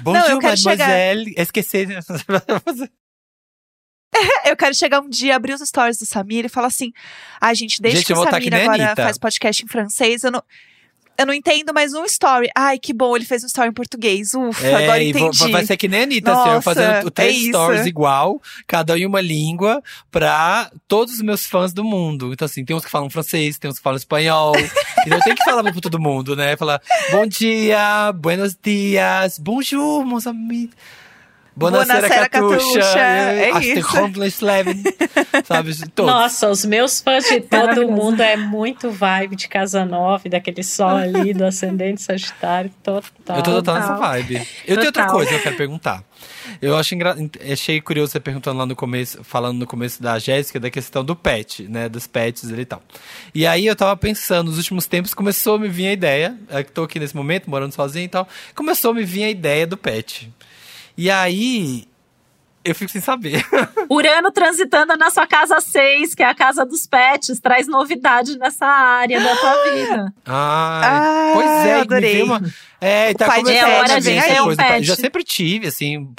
Bonjour, Não, mademoiselle. Chegar... Esqueci. eu quero chegar um dia, abrir os stories do Samir e falar assim: ai, ah, gente, desde gente, que o Samir agora faz podcast em francês, eu não. Eu não entendo, mas um story. Ai, que bom, ele fez um story em português. Ufa, é, agora entendi. Vou, vai ser que nem a Anitta, Nossa, assim, eu fazendo três é stories igual, cada um em uma língua, pra todos os meus fãs do mundo. Então, assim, tem uns que falam francês, tem uns que falam espanhol. então eu tenho que falar pra todo mundo, né? Falar bom dia, buenos dias, bonjour, meus amigos. Bonacera, Bonacera Catuxa, é, é isso. Levin, sabe? Todos. Nossa, os meus fãs de todo mundo é muito vibe de Casa Nova, daquele sol ali, do ascendente Sagitário, total. Eu tô total nessa vibe. Eu total. tenho outra coisa que eu quero perguntar. Eu acho engra... achei curioso você perguntando lá no começo, falando no começo da Jéssica, da questão do pet, né? Dos pets e tal. E aí eu tava pensando, nos últimos tempos começou a me vir a ideia, é que tô aqui nesse momento, morando sozinho e tal, começou a me vir a ideia do pet. E aí, eu fico sem saber. Urano transitando na sua casa 6, que é a casa dos pets, traz novidade nessa área da tua vida. Ah, pois é, adorei. Uma... É, tá começando é hora de ter um pet. Já sempre tive, assim,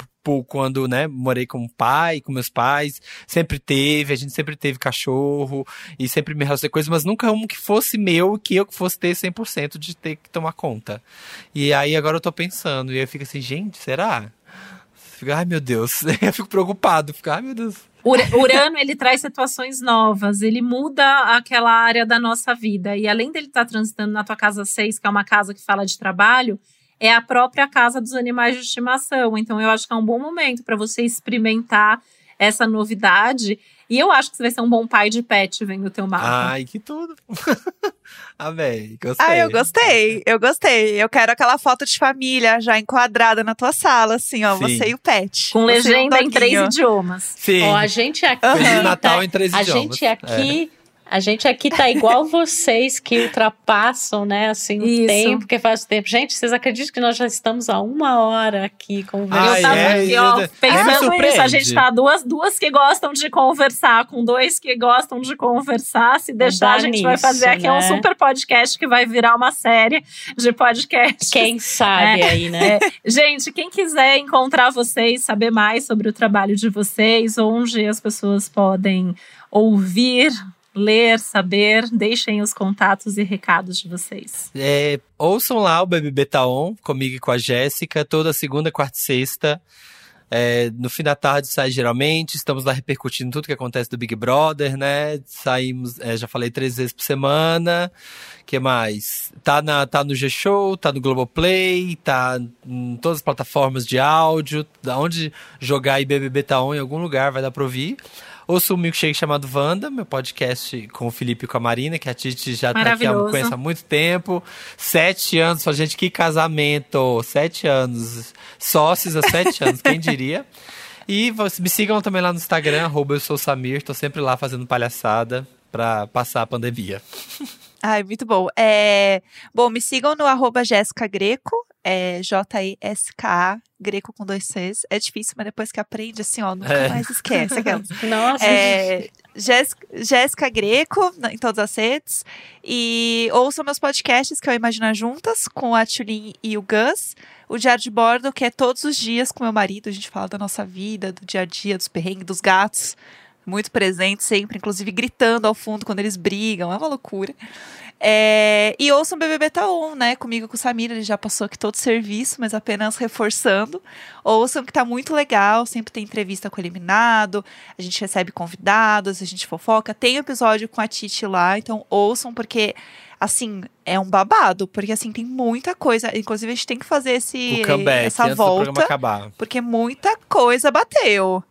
quando, né, morei com o pai, com meus pais, sempre teve, a gente sempre teve cachorro e sempre me relacionei coisas, mas nunca um que fosse meu, que eu que fosse ter 100% de ter que tomar conta. E aí agora eu tô pensando, e eu fico assim, gente, será? Fica, ai meu Deus. Eu fico preocupado. Fico, ai meu Deus. Urano, ele traz situações novas, ele muda aquela área da nossa vida. E além dele estar tá transitando na tua casa 6, que é uma casa que fala de trabalho, é a própria casa dos animais de estimação. Então, eu acho que é um bom momento para você experimentar essa novidade. E eu acho que você vai ser um bom pai de pet vendo o teu mapa. Ai, que tudo. Amei, gostei. Ah, eu gostei, eu gostei. Eu quero aquela foto de família já enquadrada na tua sala, assim, ó, Sim. você e o pet. Com legenda em três idiomas. Sim. Ó, a gente aqui. Feliz tá- Natal em três a idiomas. gente aqui. A gente aqui tá igual vocês que ultrapassam, né, assim, o Isso. tempo, que faz tempo. Gente, vocês acreditam que nós já estamos há uma hora aqui conversando? Ai, eu tava é, aqui, ó, eu- pensando nisso. A gente tá duas, duas que gostam de conversar, com dois que gostam de conversar. Se deixar, a gente vai nisso, fazer aqui um né? super podcast que vai virar uma série de podcasts. Quem sabe aí, né? Gente, quem quiser encontrar vocês, saber mais sobre o trabalho de vocês, onde as pessoas podem ouvir, ler, saber, deixem os contatos e recados de vocês. É, ouçam lá o BBB Tá On, comigo e com a Jéssica, toda segunda, quarta e sexta. É, no fim da tarde sai geralmente, estamos lá repercutindo tudo que acontece do Big Brother, né? Saímos, é, já falei três vezes por semana. que mais? Tá, na, tá no G-Show, tá no Globoplay, tá em todas as plataformas de áudio. Da onde jogar e BBB Tá On em algum lugar vai dar pra ouvir. Ouço um milkshake chamado Wanda, meu podcast com o Felipe e com a Marina, que a Titi já tá aqui conhece há muito tempo. Sete anos, fala, gente, que casamento! Sete anos. Sócios há sete anos, quem diria? E me sigam também lá no Instagram, arroba eu sou Samir, tô sempre lá fazendo palhaçada pra passar a pandemia. Ai, muito bom. É, bom, me sigam no arroba Jéssica Greco, é J-E-S-K-A, Greco com dois Cs. É difícil, mas depois que aprende, assim, ó, nunca É. mais esquece. aquelas. Nossa, É, Jéssica Jéssica Greco, na- em todas as redes. E ouçam meus podcasts, que é o Imagina Juntas, com a Tulin e o Gus. O Diário de Bordo, que é todos os dias com meu marido. A gente fala da nossa vida, do dia a dia, dos perrengues, dos gatos. Muito presente sempre, inclusive gritando ao fundo quando eles brigam. É uma loucura. É, e ouçam BBB Tá On, né? Comigo com o Samir, ele já passou aqui todo o serviço, mas apenas reforçando. Ouçam que tá muito legal, sempre tem entrevista com o eliminado, a gente recebe convidados, a gente fofoca. Tem episódio com a Titi lá, então ouçam, porque, assim, é um babado, porque, assim, tem muita coisa. Inclusive, a gente tem que fazer esse, comeback essa volta, porque muita coisa bateu.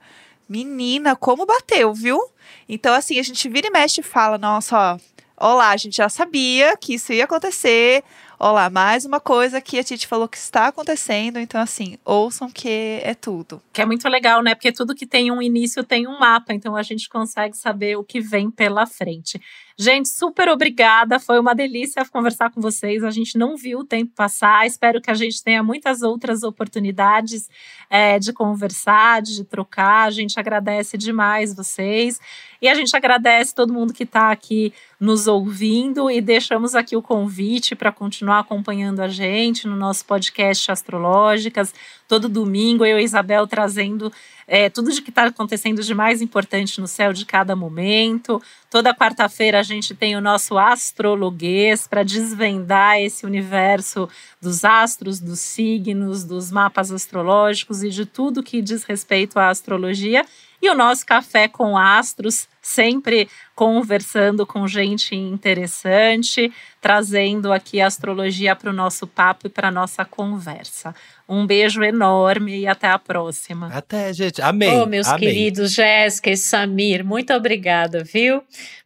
Menina, como bateu, viu? Então, assim, a gente vira e mexe e fala, nossa, ó, olá, a gente já sabia que isso ia acontecer. Olá, mais uma coisa que a Titi falou que está acontecendo. Então, assim, ouçam que é tudo. Que é muito legal, né? Porque tudo que tem um início tem um mapa, então a gente consegue saber o que vem pela frente. Gente, super obrigada. Foi uma delícia conversar com vocês. A gente não viu o tempo passar. Espero que a gente tenha muitas outras oportunidades é, de conversar, de trocar. A gente agradece demais vocês. E a gente agradece todo mundo que está aqui nos ouvindo e deixamos aqui o convite para continuar acompanhando a gente no nosso podcast Astrológicas. Todo domingo, eu e Isabel trazendo é, tudo de que está acontecendo de mais importante no céu de cada momento. Toda quarta-feira a gente tem o nosso astrologuês para desvendar esse universo dos astros, dos signos, dos mapas astrológicos e de tudo que diz respeito à astrologia. E o nosso café com astros, sempre conversando com gente interessante, trazendo aqui a astrologia para o nosso papo e para nossa conversa. Um beijo enorme e até a próxima. Até, gente. Amei. Ô, meus amei. queridos Jéssica e Samir, muito obrigada, viu?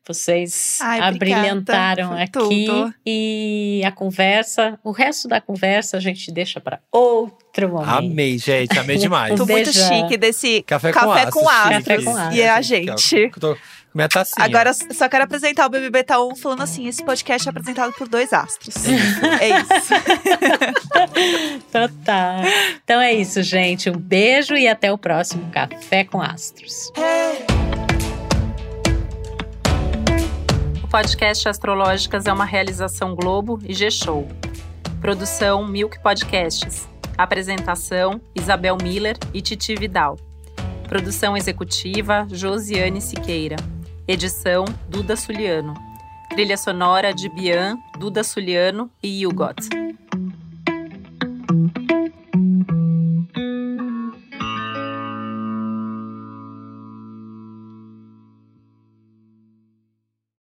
Vocês Ai, abrilhantaram aqui tudo. e a conversa, o resto da conversa a gente deixa para outro momento. Amei, gente. Amei demais. Tô Um muito beijão. chique desse Café, café com com astros. astros. Café com E a astros. gente. Tô com minha tacinha. Agora, só quero apresentar o BBB Tá On falando assim: esse podcast é apresentado por dois astros. é isso. Total. Então é isso, gente. Um beijo e até o próximo Café com Astros. O podcast Astrológicas é uma realização Globo e G-Show. Produção Milk Podcasts. Apresentação Isabel Miller e Titi Vidal. Produção executiva Josiane Siqueira. Edição Duda Suliano. Trilha sonora de Bian, Duda Suliano e Hugot.